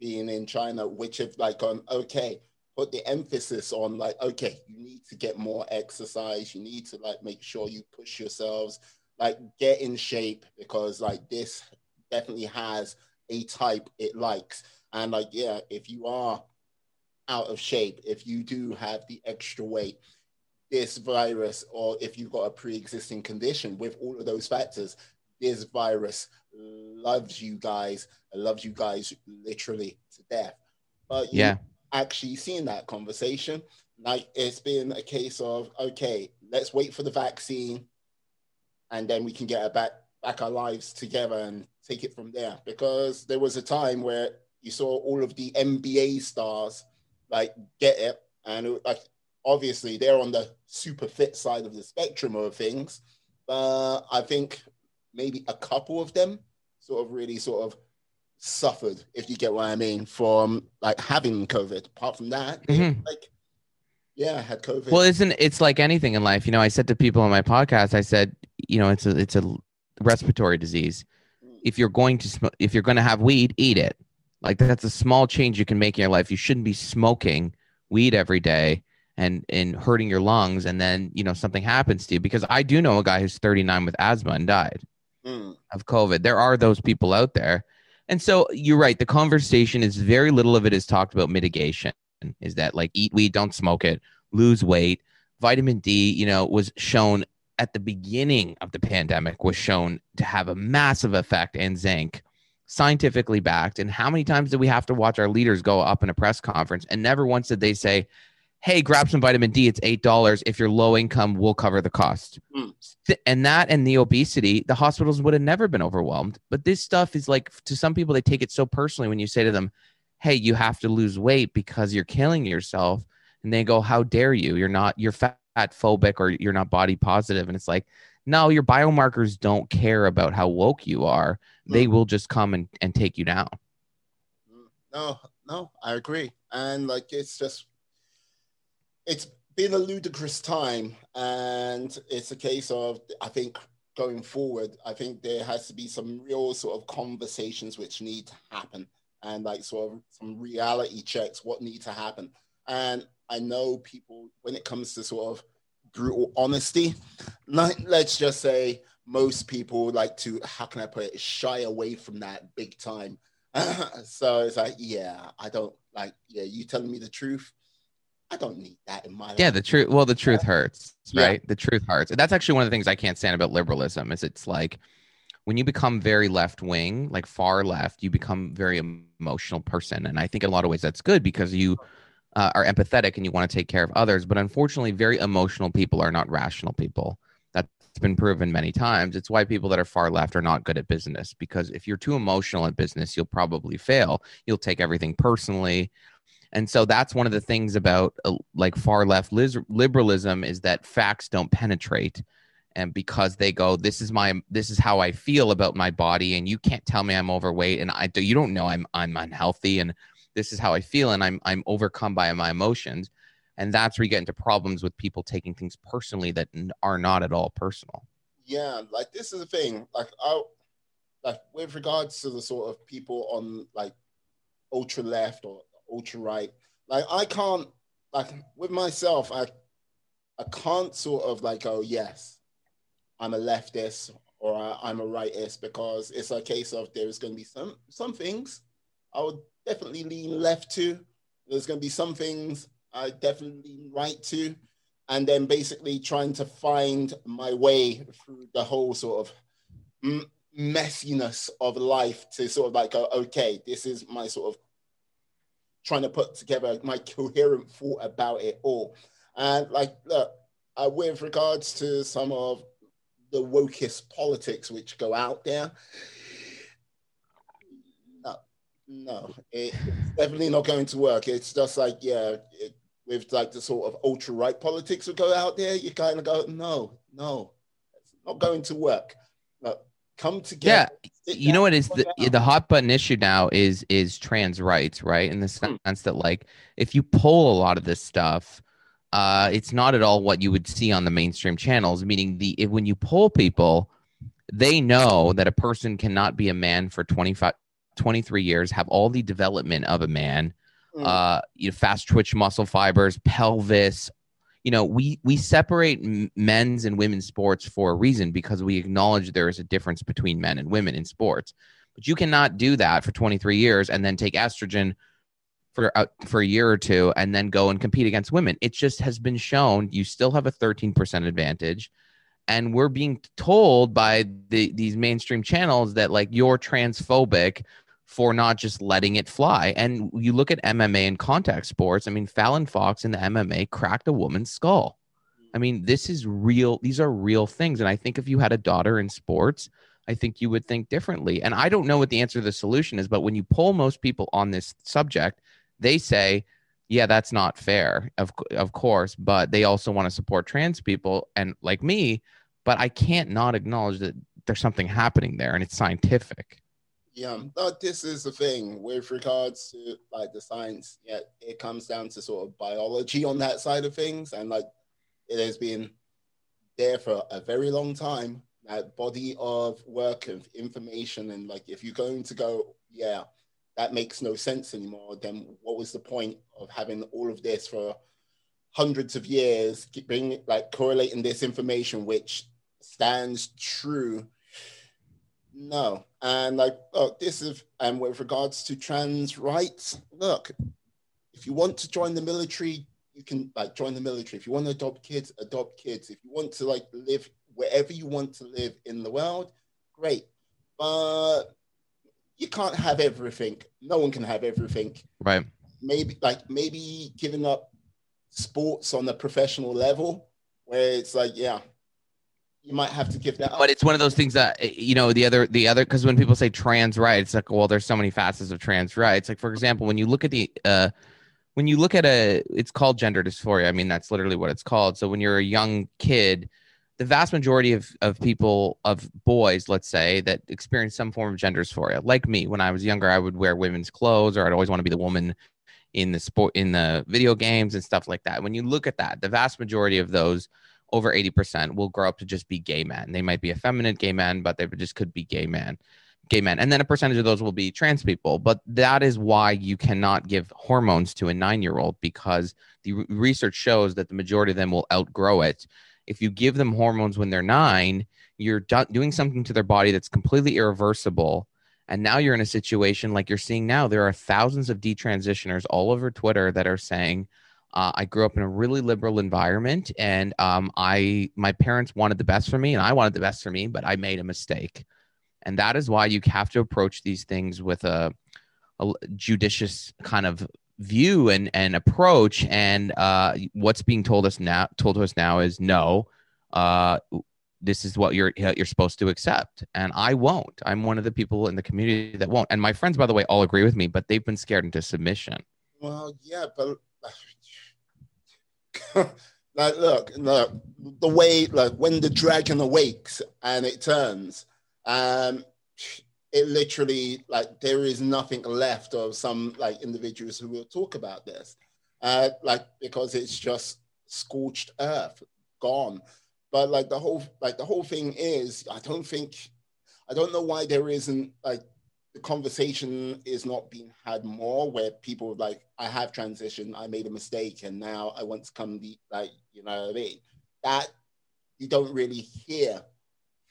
being in China, which have like gone, okay, put the emphasis on like, okay, you need to get more exercise, you need to like make sure you push yourselves, like get in shape because like this definitely has a type it likes. And like, yeah, if you are out of shape, if you do have the extra weight, this virus, or if you've got a pre-existing condition with all of those factors, this virus loves you guys, loves you guys literally to death. But yeah, actually seeing that conversation. Like it's been a case of okay, let's wait for the vaccine and then we can get back back our lives together and take it from there. Because there was a time where you saw all of the NBA stars like get it, and it, like obviously they're on the super fit side of the spectrum of things. But I think maybe a couple of them sort of really sort of suffered, if you get what I mean, from like having COVID. Apart from that, mm-hmm. like yeah, I had COVID. Well, isn't it's like anything in life? You know, I said to people on my podcast, I said, you know, it's a it's a respiratory disease. If you're going to sm- if you're going to have weed, eat it. Like that's a small change you can make in your life. You shouldn't be smoking weed every day and and hurting your lungs and then you know something happens to you because i do know a guy who's 39 with asthma and died Mm. of covid there are those people out there and so you're right the conversation is very little of it is talked about mitigation is that like eat weed don't smoke it lose weight vitamin d you know was shown at the beginning of the pandemic was shown to have a massive effect and zinc scientifically backed and how many times did we have to watch our leaders go up in a press conference and never once did they say hey, grab some vitamin D. It's eight dollars. If you're low income, we'll cover the cost. Mm. And that and the obesity, the hospitals would have never been overwhelmed. But this stuff is like to some people, they take it so personally when you say to them, "Hey, you have to lose weight because you're killing yourself," and they go, "How dare you? You're not. You're fat phobic or you're not body. And it's like. No, your biomarkers don't care about how woke you are. They will just come and, and take you down. No, no, I agree. And like it's just it's been a ludicrous time and it's a case of I think going forward, I think there has to be some real sort of conversations which need to happen and like sort of some reality checks what need to happen. And I know people when it comes to sort of brutal honesty, like let's just say most people like to how can I put it shy away from that big time. [LAUGHS] so it's like, yeah, I don't like, yeah, you telling me the truth. I don't need that in my life. Yeah, the truth. Well, the truth hurts, Yeah. right? The truth hurts. And that's actually one of the things I can't stand about liberalism is it's like when you become very left wing, like far left, you become very emotional person. And I think in a lot of ways that's good because you uh, are empathetic and you want to take care of others. But unfortunately, very emotional people are not rational people. That's been proven many times. It's why people that are far left are not good at business because if you're too emotional at business, you'll probably fail. You'll take everything personally. And so that's one of the things about uh, like far left lis- liberalism is that facts don't penetrate. And because they go, this is my, this is how I feel about my body, and you can't tell me I'm overweight, and I do, you don't know I'm, I'm unhealthy, and this is how I feel, and I'm, I'm overcome by my emotions, and that's where you get into problems with people taking things personally that are not at all personal. yeah like this is the thing like i like with regards to the sort of people on like ultra left or ultra right like i can't like with myself i i can't sort of like oh yes i'm a leftist or I, i'm a rightist because it's a case of there's going to be some some things i would definitely lean left to there's going to be some things i definitely lean right to and then basically trying to find my way through the whole sort of m- messiness of life to sort of like go, okay, this is my sort of trying to put together my coherent thought about it all. And like, look, uh, with regards to some of the wokest politics which go out there, no, it, it's definitely not going to work. It's just like, yeah, it, with like the sort of ultra right politics would go out there, you kind of go, no, no, it's not going to work. Look, come together. sit you know what is the out. the hot button issue now is is trans rights right in the Hmm. sense that like if you pull a lot of this stuff uh it's not at all what you would see on the mainstream channels meaning the if, when you pull people they know that a person cannot be a man for 25 23 years have all the development of a man Mm. uh you know fast twitch muscle fibers pelvis. You know we we separate men's and women's sports for a reason because we acknowledge there is a difference between men and women in sports. But you cannot do that for 23 years and then take estrogen for uh, for a year or two and then go and compete against women. It just has been shown you still have a 13% advantage. And we're being told by the these mainstream channels that like you're transphobic for not just letting it fly. And you look at MMA and contact sports. I mean, Fallon Fox in the MMA cracked a woman's skull. I mean, this is real. These are real things. And I think if you had a daughter in sports, I think you would think differently. And I don't know what the answer to the solution is, but when you poll most people on this subject, they say, yeah, that's not fair, of, of course, but they also want to support trans people and like me, but I can't not acknowledge that there's something happening there and it's scientific. Yeah, but this is the thing with regards to like the science. Yeah, it comes down to sort of biology on that side of things, and like it has been there for a very long time. That body of work of information, and like if you're going to go, yeah, that makes no sense anymore. Then what was the point of having all of this for hundreds of years, being like correlating this information, which stands true. No, and like, look, oh, this is, and with regards to trans rights, look, if you want to join the military, you can like join the military. If you want to adopt kids, adopt kids. If you want to like live wherever you want to live in the world, great. But you can't have everything. No one can have everything. Right. Maybe like maybe giving up sports on a professional level where it's like, yeah, you might have to give that up. But it's one of those things that eh, you know the other the other because when people say trans rights, like well, there's so many facets of trans rights. Like for example, when you look at the uh, when you look at a, it's called gender dysphoria. I mean, that's literally what it's called. So when you're a young kid, the vast majority of, of people of boys let's say that experience some form of gender dysphoria like me when i was younger i would wear women's clothes or i'd always want to be the woman in the sport in the video games and stuff like that when you look at that the vast majority of those over 80% will grow up to just be gay men they might be effeminate gay men but they just could be gay men gay men and then a percentage of those will be trans people but that is why you cannot give hormones to a nine year old because the research shows that the majority of them will outgrow it if you give them hormones when they're nine, you're do- doing something to their body that's completely irreversible. And now you're in a situation like you're seeing now. There are thousands of detransitioners all over Twitter that are saying, uh, I grew up in a really liberal environment, and um, I my parents wanted the best for me, and I wanted the best for me, but I made a mistake, and that is why you have to approach these things with a, a judicious kind of view and, and approach. And uh, what's being told us now told to us now is no. Uh, this is what you're you're supposed to accept, and I won't. I'm one of the people in the community that won't. And my friends, by the way, all agree with me, but they've been scared into submission. Well, yeah, but [LAUGHS] like, look, look, the way, like, when the dragon awakes and it turns, um, it literally like there is nothing left of some like individuals who will talk about this. Uh like because it's just scorched earth gone. But like the whole like the whole thing is i don't think i don't know why there isn't like the conversation is not being had more where people like i have transitioned i made a mistake and now i want to come be like you know what i mean that you don't really hear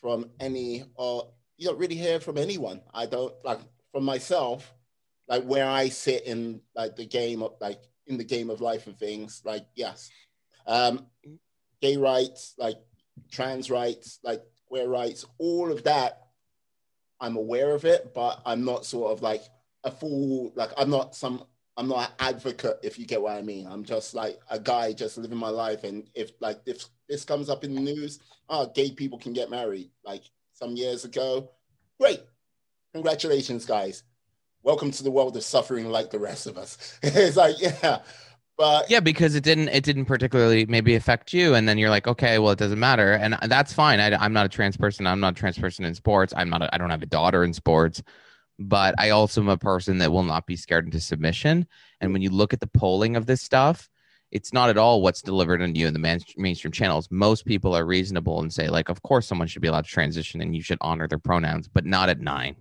from any or you don't really hear from anyone. I don't like from myself, like where I sit in like the game of like in the game of life and things. Like yes, um, gay rights, like trans rights, like queer rights, all of that. I'm aware of it, but I'm not sort of like a fool. Like I'm not some. I'm not an advocate, if you get what I mean. I'm just like a guy just living my life. And if like if this comes up in the news, oh, gay people can get married. Like some years ago. Great. Congratulations, guys. Welcome to the world of suffering like the rest of us. [LAUGHS] it's like, yeah. But yeah, because it didn't it didn't particularly maybe affect you, and then you're like, okay, well, it doesn't matter, and that's fine. I, am not a trans person. I'm not a trans person in sports. I'm not. A, I don't have a daughter in sports, but I also am a person that will not be scared into submission. And when you look at the polling of this stuff, it's not at all what's delivered on you in the man- mainstream channels. Most people are reasonable and say, like, of course, someone should be allowed to transition and you should honor their pronouns, but not at nine.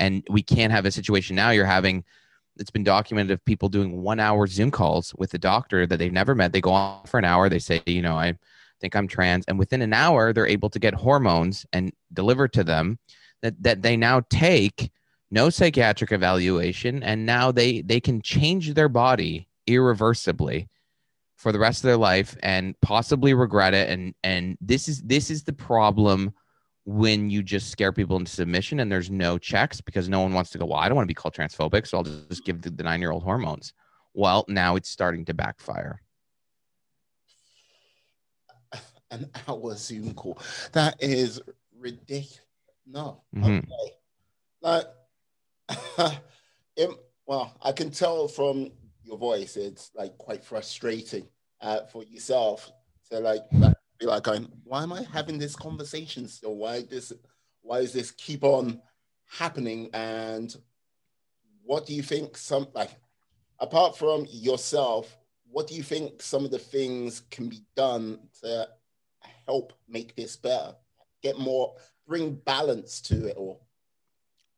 And we can't have a situation now. You're having, it's been documented of people doing one hour Zoom calls with a doctor that they've never met. They go on for an hour. They say, you know, I think I'm trans. And within an hour, they're able to get hormones and deliver to them that, that they now take no psychiatric evaluation and now they they can change their body irreversibly for the rest of their life and possibly regret it and and this is this is the problem when you just scare people into submission and there's no checks because no one wants to go well i don't want to be called transphobic so i'll just give the, the nine year old hormones. Well now it's starting to backfire. [LAUGHS] An hour zoom call. That is ridiculous no mm-hmm. okay. Like [LAUGHS] it, well i can tell from your voice, it's like quite frustrating uh, for yourself to like, like be like going, why am I having this conversation still? Why this? Why does this keep on happening? And what do you think? Some like, apart from yourself, what do you think some of the things can be done to help make this better? Get more, bring balance to it all.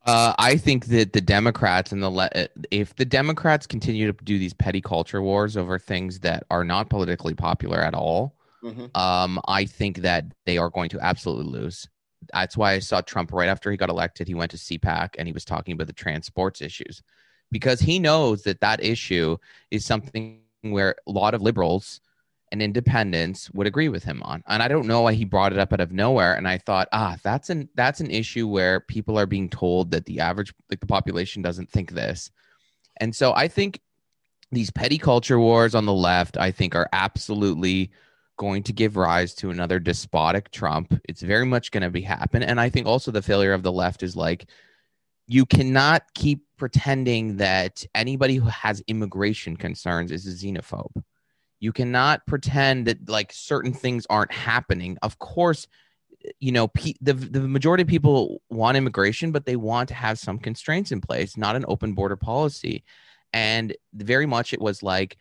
Uh, I think that the Democrats and the le- if the Democrats continue to do these petty culture wars over things that are not politically popular at all, mm-hmm. um, I think that they are going to absolutely lose. That's why I saw Trump right after he got elected. He went to CPAC and he was talking about the transports issues because he knows that that issue is something where a lot of liberals and independents would agree with him on. And I don't know why he brought it up out of nowhere. And I thought, ah, that's an that's an issue where people are being told that the average like the population doesn't think this. And so I think these petty culture wars on the left, I think, are absolutely going to give rise to another despotic Trump. It's very much going to be happen. And I think also the failure of the left is like you cannot keep pretending that anybody who has immigration concerns is a xenophobe you cannot pretend that like certain things aren't happening. Of course, you know, pe- the the majority of people want immigration, but they want to have some constraints in place, not an open border policy. And very much it was like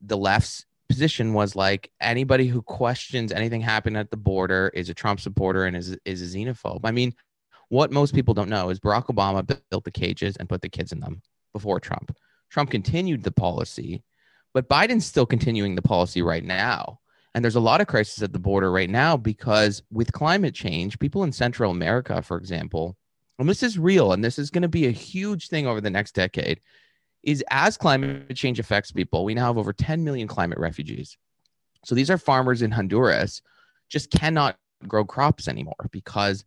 the left's position was like anybody who questions anything happening at the border is a Trump supporter and is is a xenophobe. I mean, what most people don't know is Barack Obama built the cages and put the kids in them before Trump. Trump continued the policy but Biden's still continuing the policy right now. And there's a lot of crisis at the border right now because with climate change, people in Central America, for example, and this is real and this is going to be a huge thing over the next decade, is as climate change affects people, we now have over 10 million climate refugees. So these are farmers in Honduras just cannot grow crops anymore because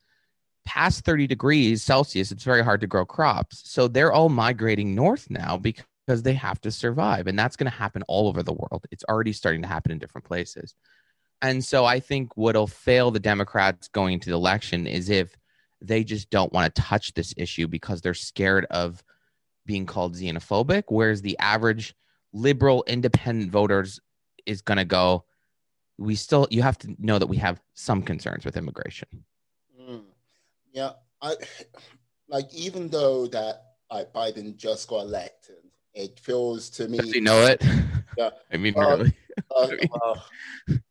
past 30 degrees Celsius, it's very hard to grow crops. So they're all migrating north now because they have to survive. And that's going to happen all over the world. It's already starting to happen in different places. And so I think what'll fail the Democrats going into the election is if they just don't want to touch this issue because they're scared of being called xenophobic, whereas the average liberal independent voters is going to go, we still, you have to know that we have some concerns with immigration. Mm. Yeah. I [SIGHS] like, even though that like, Biden just got elected, it feels to me. Does he know it? Yeah. [LAUGHS] I mean, uh, really. Uh, uh,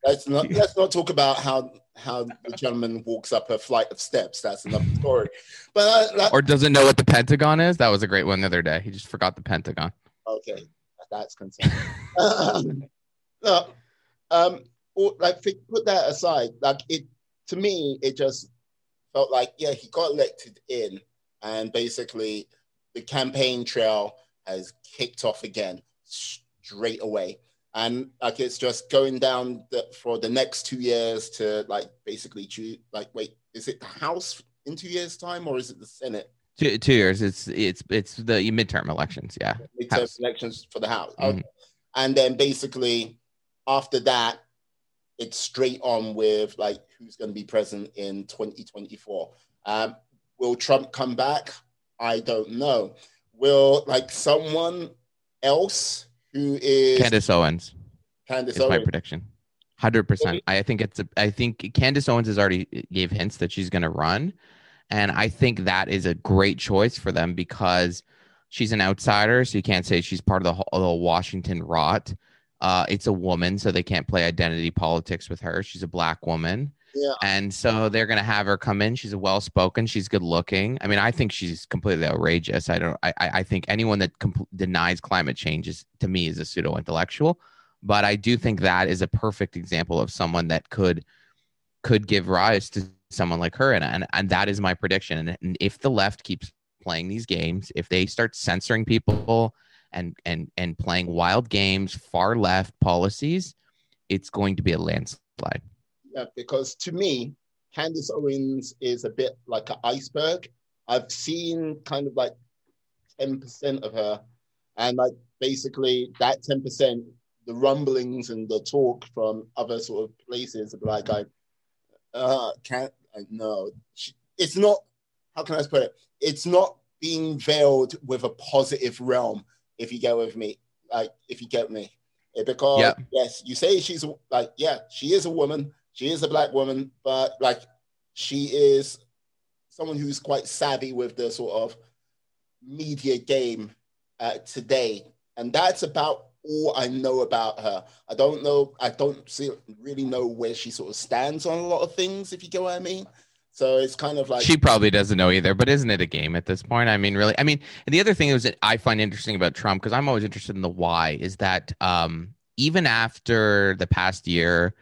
let's not [LAUGHS] let's not talk about how how the gentleman walks up a flight of steps. That's another story. But that, or doesn't know what the Pentagon is. That was a great one the other day. He just forgot the Pentagon. Okay, that's concerning. [LAUGHS] um, no, um, or, like put that aside. Like it to me, it just felt like yeah, he got elected in, and basically the campaign trail has kicked off again straight away. And like it's just going down the, for the next two years to like basically choose like wait, is it the House in two years' time or is it the Senate? Two, two years. It's it's it's the midterm elections. Yeah, midterm House. elections for the House. Mm-hmm. Okay. And then basically after that, it's straight on with like who's going to be president in 2024. Um, will Trump come back? I don't know will like someone else who is Candace Owens. Candace is Owens. my prediction. Hundred percent. I think it's. A, I think Candace Owens has already gave hints that she's going to run, and I think that is a great choice for them because she's an outsider, so you can't say she's part of the whole, the Washington rot. Uh, it's a woman, so they can't play identity politics with her. She's a black woman. Yeah. And so they're gonna have her come in. She's well spoken. She's good looking. I mean, I think she's completely outrageous. I don't. I I think anyone that denies climate change is to me is a pseudo intellectual. But I do think that is a perfect example of someone that could could give rise to someone like her, and and, and that is my prediction. And, and if the left keeps playing these games, if they start censoring people and and and playing wild games, far left policies, it's going to be a landslide. Yeah, because to me, Candace Owens is a bit like an iceberg. I've seen kind of like 10% of her, and like basically that 10%, the rumblings and the talk from other sort of places, like I uh, can't, I know. It's not, how can I put it? It's not being veiled with a positive realm, if you get with me. Like, if you get me. Because, yeah. yes, you say she's like, yeah, she is a woman, she is a black woman, but like she is someone who's quite savvy with the sort of media game uh, today. And that's about all I know about her. I don't know, I don't see, really know where she sort of stands on a lot of things, if you get what I mean. So it's kind of like she probably doesn't know either, but isn't it a game at this point? I mean, really, I mean, and the other thing is that I find interesting about Trump because I'm always interested in the why is that um, even after the past year,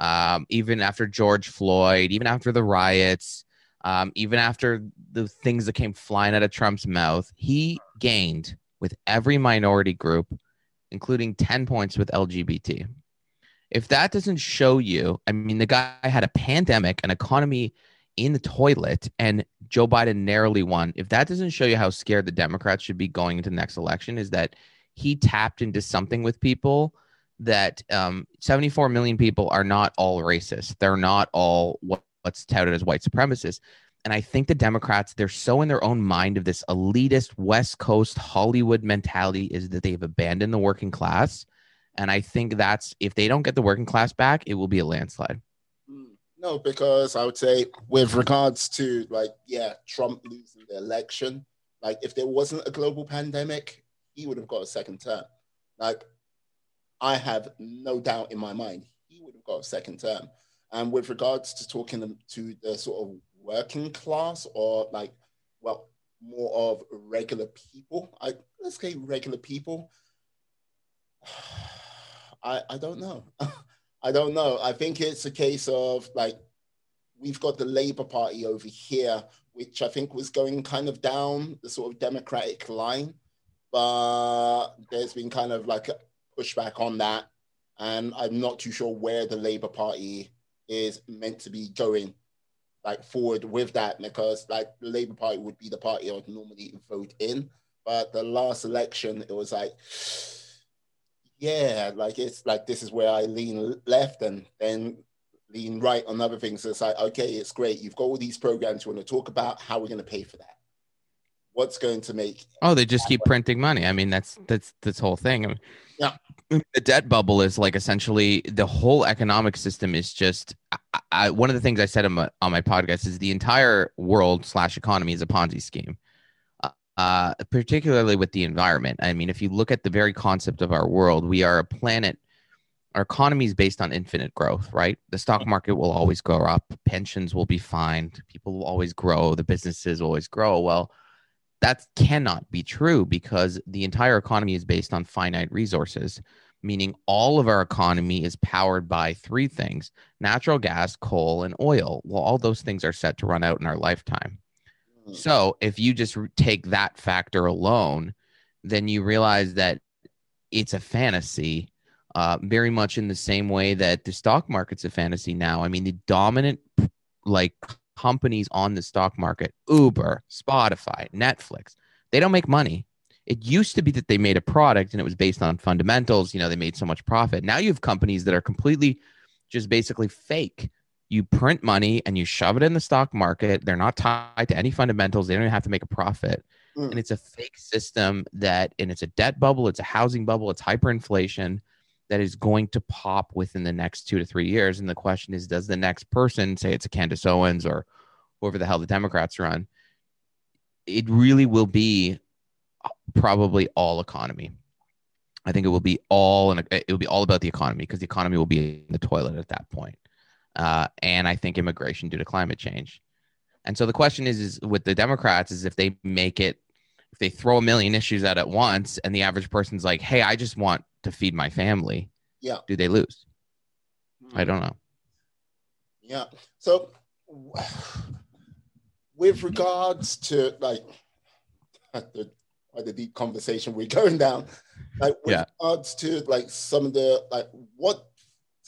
um, even after George Floyd, even after the riots, um, even after the things that came flying out of Trump's mouth, he gained with every minority group, including 10 points with LGBT. If that doesn't show you, I mean, the guy had a pandemic, an economy in the toilet, and Joe Biden narrowly won. If that doesn't show you how scared the Democrats should be going into the next election, is that he tapped into something with people that um, 74 million people are not all racist. They're not all what, what's touted as white supremacists. And I think the Democrats, they're so in their own mind of this elitist West Coast Hollywood mentality is that they've abandoned the working class. And I think that's if they don't get the working class back, it will be a landslide. Hmm. No, because I would say, with regards to like, yeah, Trump losing the election, like if there wasn't a global pandemic, he would have got a second term. Like, I have no doubt in my mind he would have got a second term. And with regards to talking to the sort of working class or like, well, more of regular people, I let's say regular people. [SIGHS] I I don't know. [LAUGHS] I don't know. I think it's a case of like we've got the Labour Party over here, which I think was going kind of down the sort of democratic line, but there's been kind of like pushback on that, and I'm not too sure where the Labour Party is meant to be going like forward with that because like the Labour Party would be the party I would normally vote in, but the last election it was like yeah, like it's like this is where I lean left and then lean right on other things. So it's like, okay, it's great. You've got all these programs you want to talk about. How are we going to pay for that? What's going to make? Oh, they just keep printing money. I mean, that's that's this whole thing. I mean, yeah, the debt bubble is like essentially the whole economic system is just. I, I, one of the things I said on my, on my podcast is the entire world slash economy is a Ponzi scheme uh, particularly with the environment. I mean, if you look at the very concept of our world, we are a planet. Our economy is based on infinite growth, right? The stock market will always go up, pensions will be fine, people will always grow, the businesses will always grow. Well, that cannot be true because the entire economy is based on finite resources, meaning all of our economy is powered by three things natural gas, coal, and oil. Well, all those things are set to run out in our lifetime. Mm. So if you just take that factor alone, then you realize that it's a fantasy, uh, very much in the same way that the stock market's a fantasy now. I mean, the dominant like companies on the stock market, Uber, Spotify, Netflix, they don't make money. It used to be that they made a product and it was based on fundamentals. You know, they made so much profit. Now you have companies that are completely just basically fake you print money and you shove it in the stock market. They're not tied to any fundamentals. They don't even have to make a profit. Mm. And it's a fake system that, and it's a debt bubble, it's a housing bubble, it's hyperinflation that is going to pop within the next two to three years. And the question is, does the next person, say it's a Candace Owens or whoever the hell the Democrats run, it really will be probably all economy. I think it will be all, and it will be all about the economy because the economy will be in the toilet at that point uh, and I think immigration due to climate change. And so the question is, is with the Democrats, is if they make it, if they throw a million issues out at once, and the average person's like, "Hey, I just want to feed my family," yeah, do they lose? Mm-hmm. I don't know. Yeah. So, with regards to [LAUGHS] like the deep conversation we're going down, like with yeah. regards to like some of the like what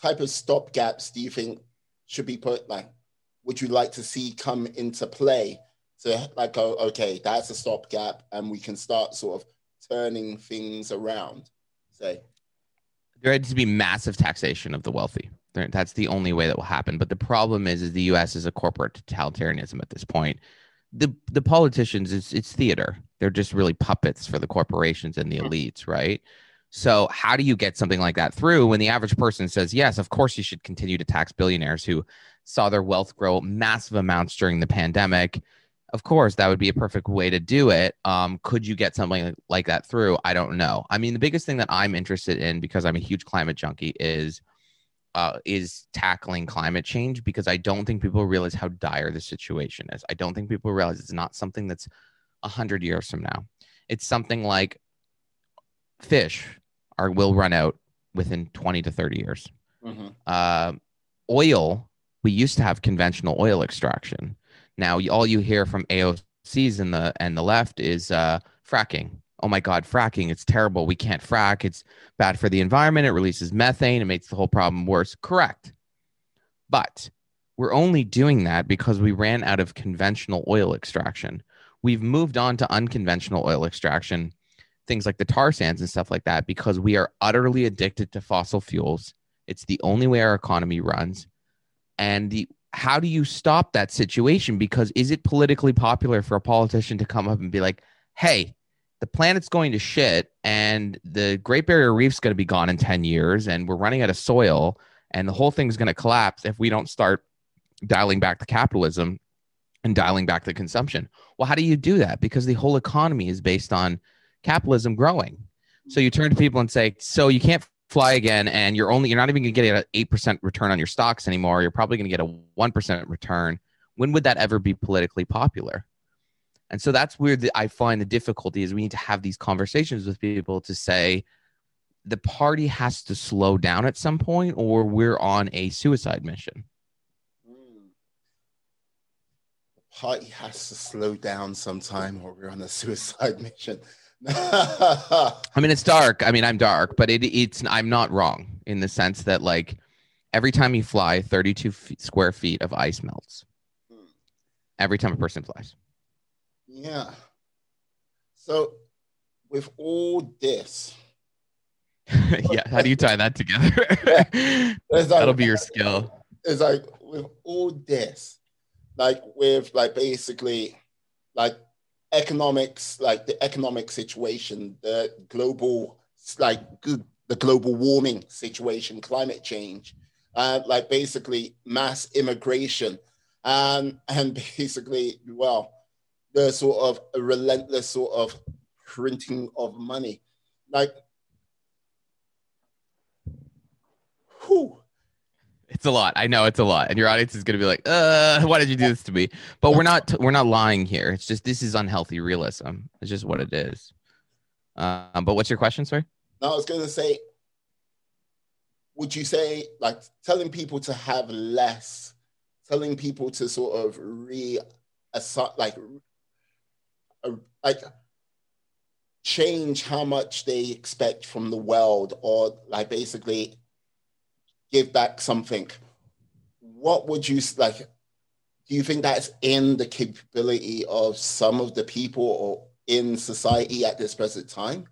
type of stop gaps do you think should be put like would you like to see come into play to like go okay that's a stopgap and we can start sort of turning things around say? There had to be massive taxation of the wealthy. That's the only way that will happen. But the problem is is the us is a corporate totalitarianism at this point. The the politicians it's it's theater. They're just really puppets for the corporations and the hmm. elites right? So, how do you get something like that through when the average person says, yes, of course, you should continue to tax billionaires who saw their wealth grow massive amounts during the pandemic? Of course, that would be a perfect way to do it. Um, could you get something like that through? I don't know. I mean, the biggest thing that I'm interested in because I'm a huge climate junkie is uh, is tackling climate change because I don't think people realize how dire the situation is. I don't think people realize it's not something that's a hundred years from now. It's something like fish are will run out within 20 to 30 years. Mm-hmm. Uh, oil, we used to have conventional oil extraction. Now, all you hear from AOCs and the and the left is uh, fracking. Oh my God, fracking! It's terrible. We can't frack. It's bad for the environment. It releases methane. It makes the whole problem worse. Correct, but we're only doing that because we ran out of conventional oil extraction. We've moved on to unconventional oil extraction things like the tar sands and stuff like that because we are utterly addicted to fossil fuels. It's the only way our economy runs. And the how do you stop that situation? Because is it politically popular for a politician to come up and be like, hey, the planet's going to shit and the Great Barrier Reef's going to be gone in 10 years and we're running out of soil and the whole thing's going to collapse if we don't start dialing back the capitalism and dialing back the consumption. Well, how do you do that? Because the whole economy is based on capitalism growing. So you turn to people and say, so you can't fly again, and you're only you're not even going to get an eight percent return on your stocks anymore. You're probably going to get a one percent return. When would that ever be politically popular? And so that's where the, I find the difficulty is we need to have these conversations with people to say the party has to slow down at some point, or we're on a suicide mission. Hmm. The party has to slow down sometime, or we're on a suicide [LAUGHS] mission. [LAUGHS] I mean, it's dark. I mean, I'm dark, but it, it's I'm not wrong in the sense that like every time you fly, 32 feet, square feet of ice melts. Every time a person flies. Yeah. So, with all this, [LAUGHS] yeah, how do you tie that together? [LAUGHS] like, That'll be your skill. It's like with all this, like with like basically, like economics, like the economic situation, the global, like the global warming situation, climate change, uh, like basically mass immigration, and [LAUGHS] and basically, well, the sort of relentless sort of printing of money, like, who it's a lot. I know it's a lot, and your audience is going to be like, "Uh, why did you do this to me?" But we're not. We're not lying here. It's just this is unhealthy realism. It's just what it is. Um, but what's your question, sir? No, I was going to say, would you say like telling people to have less, telling people to sort of re, like, like change how much they expect from the world, or like basically give back something, what would you like? Do you think that's in the capability of some of the people or in society at this present time?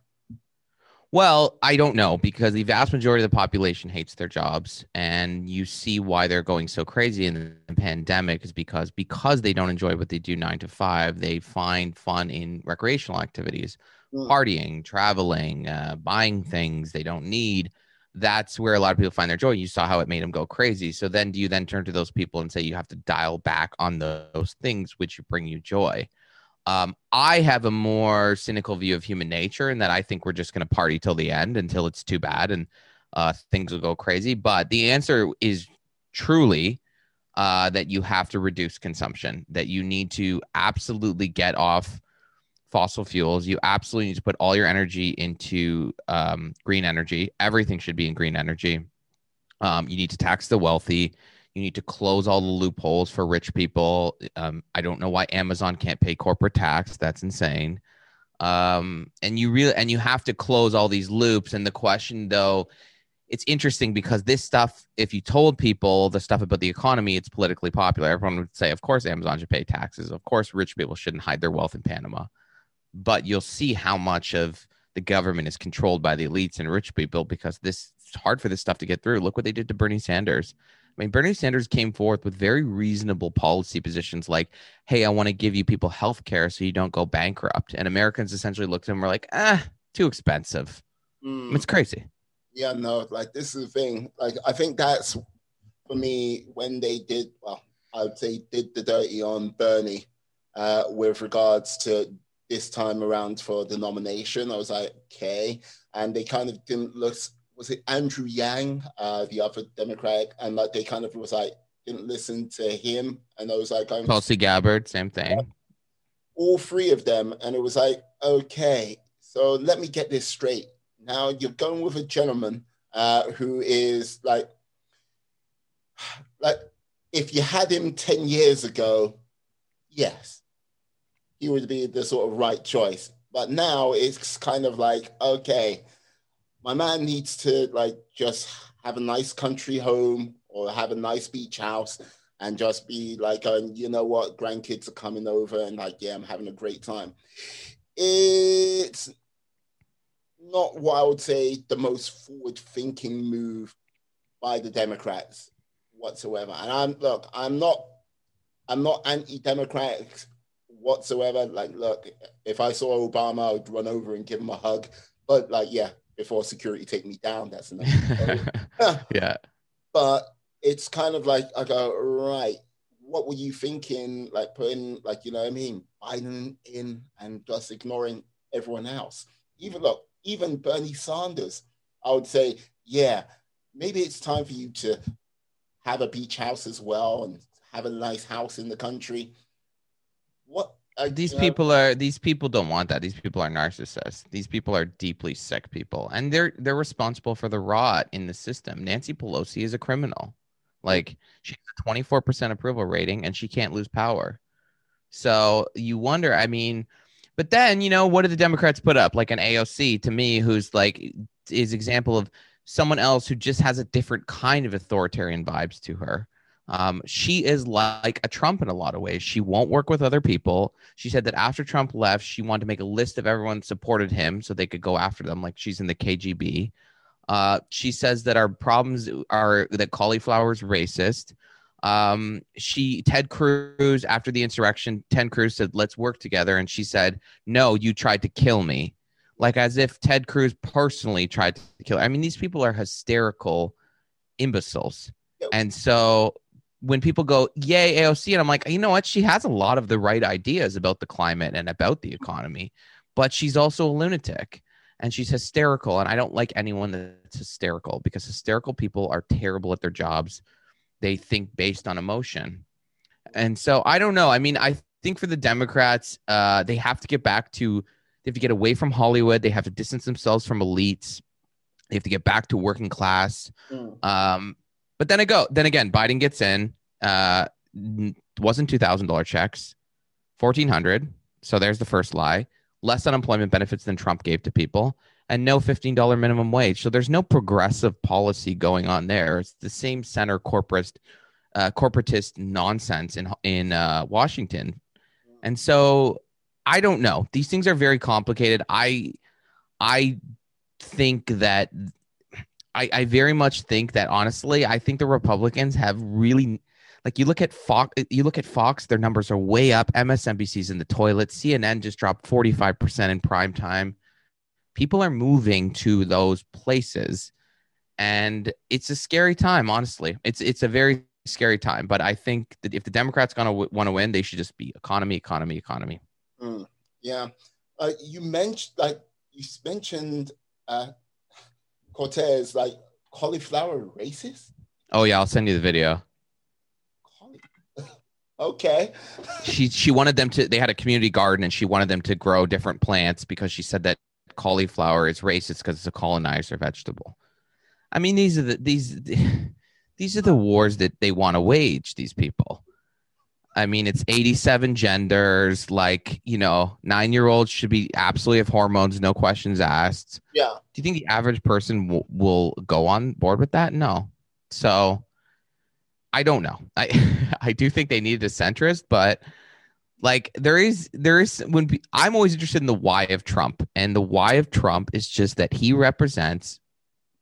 Well, I don't know because the vast majority of the population hates their jobs, and you see why they're going so crazy in the pandemic is because because they don't enjoy what they do nine to five, they find fun in recreational activities, mm. partying, traveling, uh, buying things they don't need that's where a lot of people find their joy. You saw how it made them go crazy. So then do you then turn to those people and say you have to dial back on those things which bring you joy? Um, I have a more cynical view of human nature and that I think we're just going to party till the end until it's too bad and uh, things will go crazy. But the answer is truly uh, that you have to reduce consumption, that you need to absolutely get off fossil fuels. You absolutely need to put all your energy into um, green energy. Everything should be in green energy. Um, you need to tax the wealthy. You need to close all the loopholes for rich people. Um, I don't know why Amazon can't pay corporate tax. That's insane. Um, and you really and you have to close all these loops. And the question, though, it's interesting because this stuff, if you told people the stuff about the economy, it's politically popular. Everyone would say, of course, Amazon should pay taxes. Of course, rich people shouldn't hide their wealth in Panama but you'll see how much of the government is controlled by the elites and rich people because this it's hard for this stuff to get through. Look what they did to Bernie Sanders. I mean, Bernie Sanders came forth with very reasonable policy positions like, hey, I want to give you people health care so you don't go bankrupt. And Americans essentially looked at him and were like, ah, too expensive. Mm. It's crazy. Yeah, no, like this is the thing. Like, I think that's for me when they did, well, I'd say did the dirty on Bernie uh, with regards to this time around for the nomination. I was like, okay. And they kind of didn't look was it Andrew Yang, uh, the other Democrat, and like they kind of was like didn't listen to him, and I was like, I'm Tulsi Gabbard, same thing. all three of them, and it was like, okay, so let me get this straight. Now you're going with a gentleman uh, who is like, like if you had him ten years ago, yes, he would be the sort of right choice. But now it's kind of like, okay, my man needs to like just have a nice country home or have a nice beach house and just be like, um, you know what, grandkids are coming over and like, yeah, I'm having a great time. It's not what I would say the most forward thinking move by the Democrats whatsoever. And I'm look, I'm not I'm not anti-democratic whatsoever. Like, look, if I saw Obama, I would run over and give him a hug. But like, yeah, before security take me down, that's enough. [LAUGHS] yeah. But it's kind of like I go, right, what were you thinking? Like putting like, you know what I mean, Biden in and just ignoring everyone else. Even look, even Bernie Sanders, I would say, yeah, maybe it's time for you to have a beach house as well and have a nice house in the country. What uh, these know, people are these people don't want that. These people are narcissists. These people are deeply sick people. And they're they're responsible for the rot in the system. Nancy pelosi is a criminal. Like she has a 24% approval rating and she can't lose power. So you wonder i mean but then you know what do the democrats put up? Like an aoc to me who's like is example of someone else who just has a different kind of authoritarian vibes to her um, she is like a Trump in a lot of ways. She won't work with other people. She said that after Trump left, she wanted to make a list of everyone supported him so they could go after them, like she's in the KGB. Uh, she says that our problems are that cauliflower is racist. Um, she Ted Cruz after the insurrection, Ted Cruz said, "Let's work together," and she said, "No, you tried to kill me," like as if Ted Cruz personally tried to kill. Her. I mean, these people are hysterical imbeciles, and so when people go, yay, AOC, and I'm like, you know what? She has a lot of the right ideas about the climate and about the economy, but she's also a lunatic and she's hysterical. And I don't like anyone that's hysterical because hysterical people are terrible at their jobs. They think based on emotion. And so I don't know. I mean, I think for the Democrats, uh, they have to get back to, they have to get away from Hollywood. They have to distance themselves from elites. They have to get back to working class. Mm. Um, but then I go, then again, Biden gets in. Uh, wasn't two thousand dollar checks, fourteen hundred. So there's the first lie. Less unemployment benefits than Trump gave to people, and no fifteen dollar minimum wage. So there's no progressive policy going on there. It's the same center corporate, uh, corporatist nonsense in in uh, Washington, and so I don't know. These things are very complicated. I I think that I, I very much think that honestly, I think the Republicans have really like you look at Fox you look at Fox, their numbers are way up. MSNBC's in the toilet. CNN just dropped 45% in prime time. People are moving to those places. And it's a scary time, honestly. It's it's a very scary time. But I think that if the Democrats gonna w- want to win, they should just be economy, economy, economy. Mm, yeah. Uh, you mentioned like you mentioned uh, Cortez, like cauliflower racist. Oh yeah, I'll send you the video. [LAUGHS] Okay. [LAUGHS] she she wanted them to. They had a community garden, and she wanted them to grow different plants because she said that cauliflower is racist because it's a colonizer vegetable. I mean, these are the these [LAUGHS] these are the wars that they want to wage. These people. I mean, it's 87 genders. Like, you know, nine year olds should be absolutely have hormones, no questions asked. Yeah. Do you think the average person w- will go on board with that? No. So I don't know. I [LAUGHS] I do think they needed a centrist, but like there is there is when pe- I'm always interested in the why of Trump, and the why of Trump is just that he represents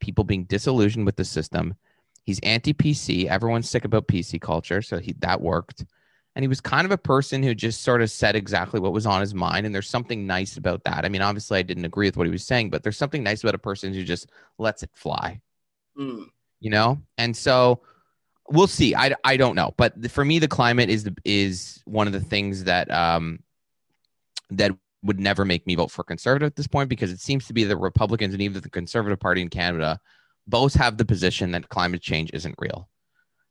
people being disillusioned with the system. He's anti PC. Everyone's sick about PC culture, so he that worked. And he was kind of a person who just sort of said exactly what was on his mind. And there's something nice about that. I mean, obviously, I didn't agree with what he was saying, but there's something nice about a person who just lets it fly Mm. you know and so we'll see i, I don't know but for me the climate is the is one of the things that um that would never make me vote for conservative at this point because it seems to be the republicans and even the conservative party in canada both have the position that climate change isn't real.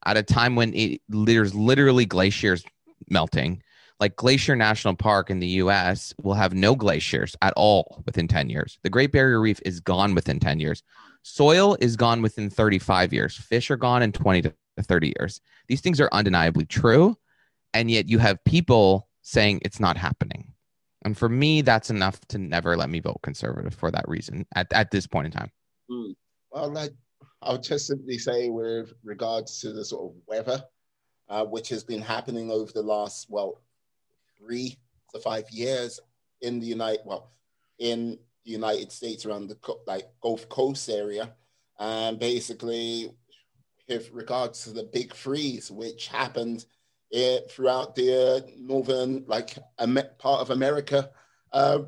At a time when it, there's literally glaciers melting, like Glacier National Park in the US will have no glaciers at all within 10 years. The Great Barrier Reef is gone within 10 years. Soil is gone within 35 years. Fish are gone in 20 to 30 years. These things are undeniably true. And yet you have people saying it's not happening. And for me, that's enough to never let me vote conservative for that reason at, at this point in time. Mm. Well, like, I'll just simply say, with regards to the sort of weather, uh, which has been happening over the last, well, three to five years in the United, well, in the United States around the like Gulf Coast area, and basically with regards to the big freeze, which happened uh, throughout the northern like part of America uh,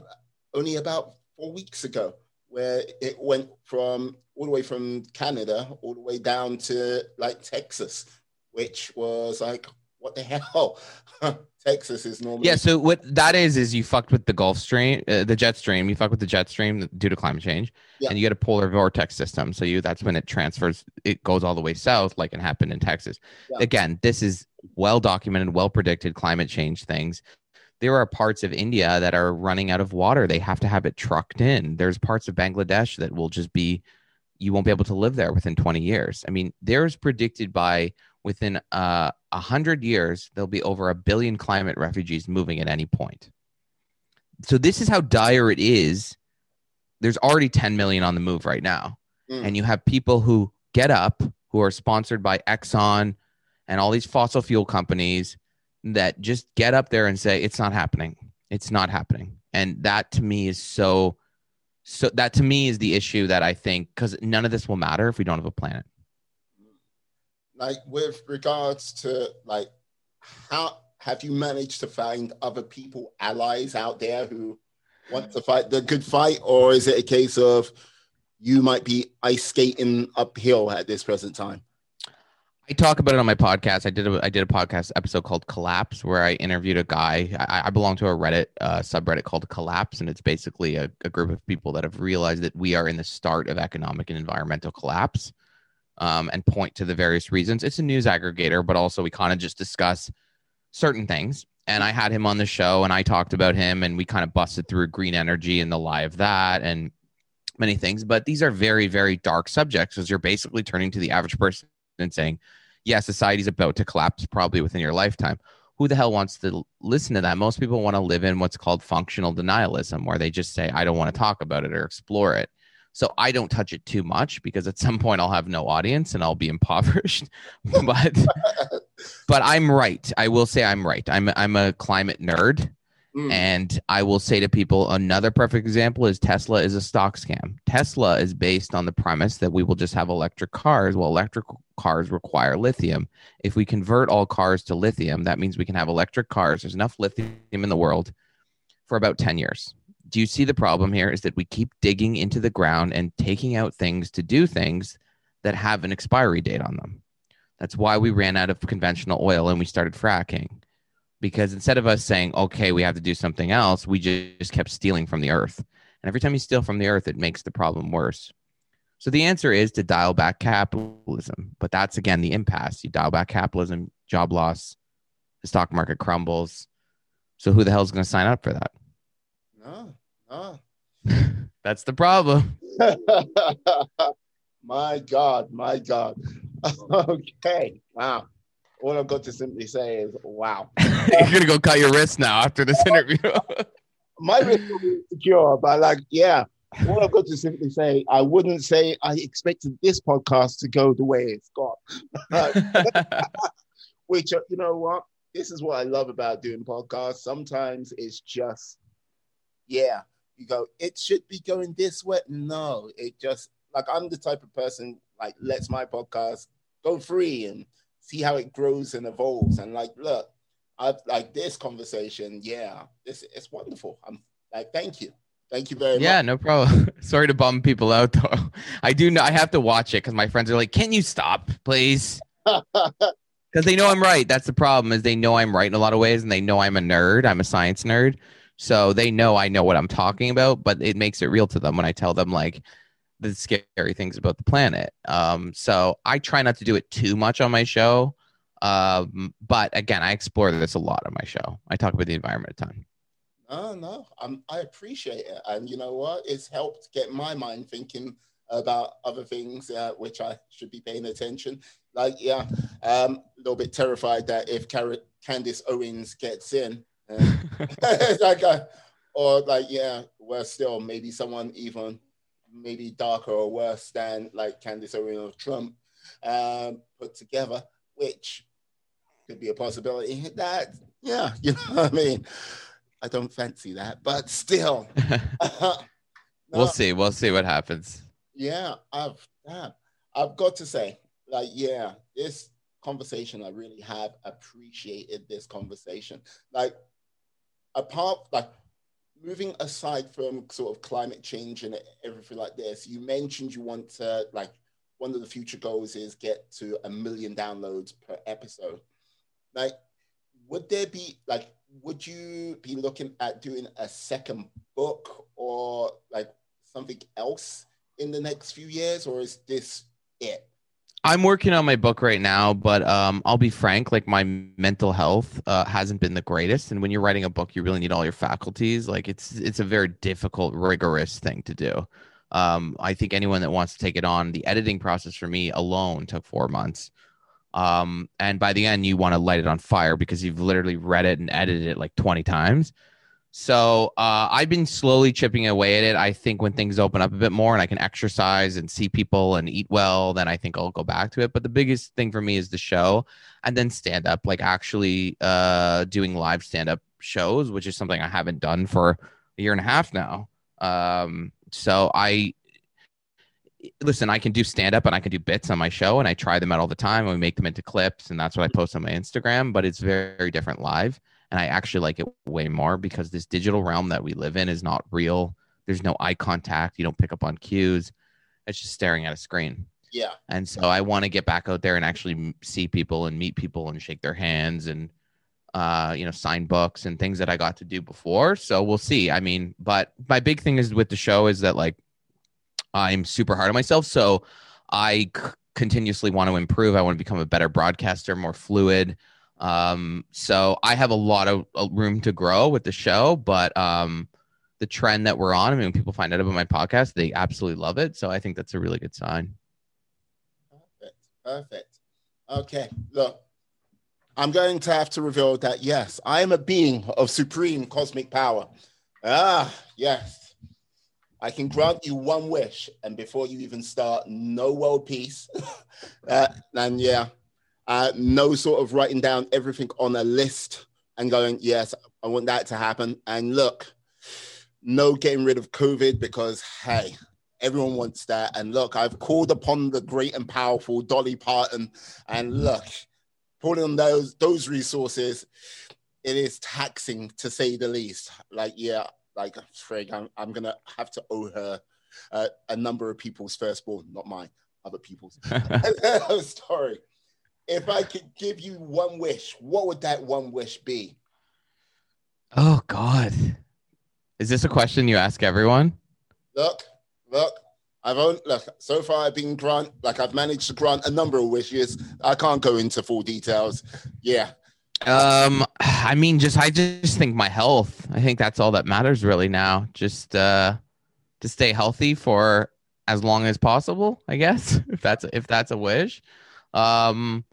only about four weeks ago, where it went from all the way from Canada all the way down to like Texas, which was like what the hell? [LAUGHS] Texas is normally. Yeah. So what that is is you fucked with the Gulf Stream, uh, the jet stream. You fuck with the jet stream due to climate change, yeah. and you get a polar vortex system. So you that's when it transfers. It goes all the way south, like it happened in Texas. Yeah. Again, this is well documented, well predicted climate change things. There are parts of India that are running out of water. They have to have it trucked in. There's parts of Bangladesh that will just be, you won't be able to live there within 20 years. I mean, there's predicted by within uh, a uh, hundred years, there'll be over a billion climate refugees moving at any point. So this is how dire it is. There's already 10 million on the move right now, mm. and you have people who get up who are sponsored by Exxon and all these fossil fuel companies that just get up there and say it's not happening. It's not happening, and that to me is so. So that to me is the issue that I think because none of this will matter if we don't have a planet like with regards to like how have you managed to find other people allies out there who want to fight the good fight or is it a case of you might be ice skating uphill at this present time I talk about it on my podcast. I did a I did a podcast episode called Collapse where I interviewed a guy. I, I belong to a Reddit uh, subreddit called Collapse, and it's basically a, a, group of people that have realized that we are in the start of economic and environmental collapse um, and point to the various reasons. It's a news aggregator, but also we kind of just discuss certain things. And I had him on the show and I talked about him and we kind of busted through green energy and the lie of that and many things. But these are very, very dark subjects because you're basically turning to the average person and saying, yeah, society's about to collapse probably within your lifetime. Who the hell wants to listen to that? Most people want to live in what's called functional denialism, where they just say, I don't want to talk about it or explore it. So I don't touch it too much because at some point I'll have no audience and I'll be [LAUGHS] impoverished. but but I'm right. I will say I'm right. I'm I'm a climate nerd. Mm. And I will say to people, another perfect example is Tesla is a stock scam. Tesla is based on the premise that we will just have electric cars. Well, electric cars require lithium. If we convert all cars to lithium, that means we can have electric cars. There's enough lithium in the world for about 10 years do you see the problem here is that we keep digging into the ground and taking out things to do things that have an expiry date on them. That's why we ran out of conventional oil and we started fracking. Because instead of us saying okay we have to do something else we just kept stealing from the earth. And every time you steal from the earth it makes the problem worse. So the answer is to dial back capitalism but that's again the impasse. You dial back capitalism job loss the stock market crumbles. So who the hell is going to sign up for that? No Oh. [LAUGHS] That's the problem. [LAUGHS] my God, my God. [LAUGHS] okay. Wow. All I've got to simply say is wow. You're gonna go cut your wrist now after this interview. my wrist will be secure, but like, yeah. All I've got to simply say, I wouldn't say I expected this podcast to go the way it's gone. Which, you know what? This is what I love about doing podcasts. Sometimes it's just, yeah, you go, it should be going this way. No, it just like I'm the type of person like lets my podcast go free and see how it grows and evolves. And like, look, I've like this conversation. Yeah, this it's wonderful. I'm like, thank you. Thank you very yeah, much. Yeah, no problem. [LAUGHS] Sorry to bum people out though. [LAUGHS] I do know I have to watch it because my friends are like, "Can you stop, please?" [LAUGHS] Because they know I'm right. That's the problem. Is they know I'm right in a lot of ways, and they know I'm a nerd. I'm a science nerd. So they know I know what I'm talking about, but it makes it real to them when I tell them like the scary things about the planet. Um, so I try not to do it too much on my show. Um, but again, I explore this a lot on my show. I talk about the environment a ton. No, no, I'm, I appreciate it, and you know what? It's helped get my mind thinking about other things uh, which I should be paying attention. Like, yeah, um, a little bit terrified that if Car- Candace Owens gets in, [LAUGHS] like, uh, or like, yeah, worse still, maybe someone even maybe darker or worse than like Candace Owens or Trump um, put together, which could be a possibility. That, yeah, [LAUGHS] you know what I mean. I don't fancy that, but still. [LAUGHS] no, we'll see. We'll see what happens. Yeah, I've yeah, I've got to say, like, yeah, this conversation, I really have appreciated this conversation. Like, apart, like, moving aside from sort of climate change and everything like this, you mentioned you want to, like, one of the future goals is get to a million downloads per episode. Like, would there be, like, would you be looking at doing a second book or like something else in the next few years, or is this it? I'm working on my book right now, but um, I'll be frank, like my mental health uh, hasn't been the greatest. And when you're writing a book, you really need all your faculties. Like it's it's a very difficult, rigorous thing to do. Um, I think anyone that wants to take it on, the editing process for me alone took four months. Um, and by the end, you want to light it on fire because you've literally read it and edited it like 20 times. So uh, I've been slowly chipping away at it. I think when things open up a bit more and I can exercise and see people and eat well, then I think I'll go back to it. But the biggest thing for me is the show and then stand up, like actually uh, doing live stand up shows, which is something I haven't done for a year and a half now. Um, so I listen, I can do stand up and I can do bits on my show and I try them out all the time and we make them into clips and that's what I post on my Instagram, but it's very, very different live. And I actually like it way more because this digital realm that we live in is not real. There's no eye contact. You don't pick up on cues. It's just staring at a screen. Yeah. And so I want to get back out there and actually see people and meet people and shake their hands and, uh, you know, sign books and things that I got to do before. So we'll see. I mean, but my big thing is with the show is that like I'm super hard on myself. So I c- continuously want to improve. I want to become a better broadcaster, more fluid. Um, so I have a lot of uh, room to grow with the show, but um, the trend that we're on, I mean, when people find out about my podcast, they absolutely love it. So I think that's a really good sign. Perfect. Perfect. Okay. Look, I'm going to have to reveal that yes, I am a being of supreme cosmic power. Ah, yes. I can grant you one wish, and before you even start, no world peace. [LAUGHS] uh, and yeah, uh, no sort of writing down everything on a list and going, yes, I want that to happen. And look, no getting rid of COVID because, hey, everyone wants that. And look, I've called upon the great and powerful Dolly Parton, and look, pulling on those those resources, it is taxing to say the least. Like, yeah, like Frig, I'm, I'm gonna have to owe her uh, a number of people's firstborn, not mine, other people's. [LAUGHS] [LAUGHS] Story. If I could give you one wish, what would that one wish be? Oh God, is this a question you ask everyone? Look, look. I've only look so far. I've been grant like I've managed to grant a number of wishes. I can't go into full details. Yeah, um, I mean, just I just think my health. I think that's all that matters really now. Just uh, to stay healthy for as long as possible. I guess [LAUGHS] if that's if that's a wish. Um,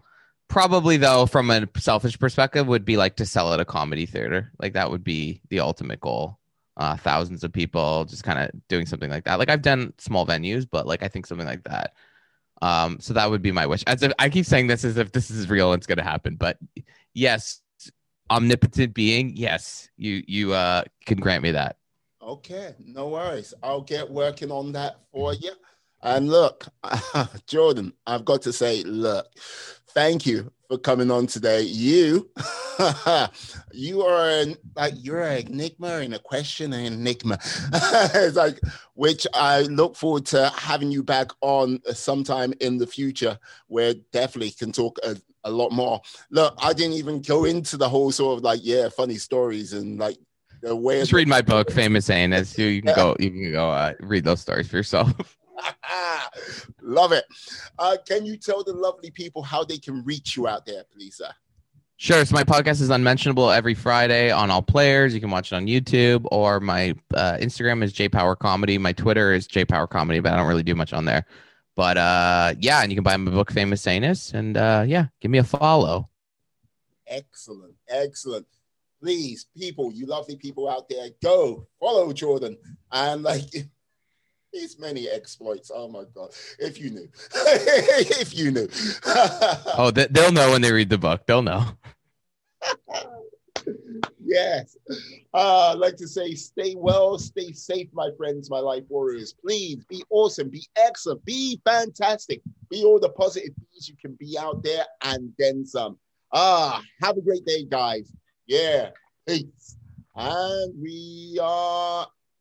probably though, from a selfish perspective, would be like to sell at a comedy theater. Like that would be the ultimate goal. Uh, thousands of people just kind of doing something like that. Like I've done small venues, but like I think something like that. Um, so that would be my wish. As if I keep saying this as if this is real and it's going to happen, but yes, omnipotent being, yes, you you uh can grant me that. Okay, no worries. I'll get working on that for you. And look, [LAUGHS] Jordan, I've got to say, look, thank you for coming on today. You, [LAUGHS] you are an, like you're an enigma and a question and enigma. [LAUGHS] it's like which I look forward to having you back on sometime in the future, where definitely can talk a, a lot more. Look, I didn't even go into the whole sort of like yeah, funny stories and like the way. Just read my book, Famous Ain't. As you, you can go, you can go uh, read those stories for yourself. [LAUGHS] [LAUGHS] Love it. Uh, can you tell the lovely people how they can reach you out there, please, sir? Sure. So my podcast is unmentionable every Friday on all players. You can watch it on YouTube or my uh, Instagram is JPower Comedy. My Twitter is JPower Comedy, but I don't really do much on there. But uh, yeah, and you can buy my book, Famous Sanus, and uh, yeah, give me a follow. Excellent, excellent. Please, people, you lovely people out there, go follow Jordan and like these many exploits. Oh my god! If you knew, [LAUGHS] if you knew. [LAUGHS] oh, they'll know when they read the book. They'll know. [LAUGHS] yes. Uh, I'd like to say, stay well, stay safe, my friends, my life warriors. Please be awesome, be excellent, be fantastic, be all the positive things you can be out there, and then some. Ah, have a great day, guys. Yeah, peace. And we are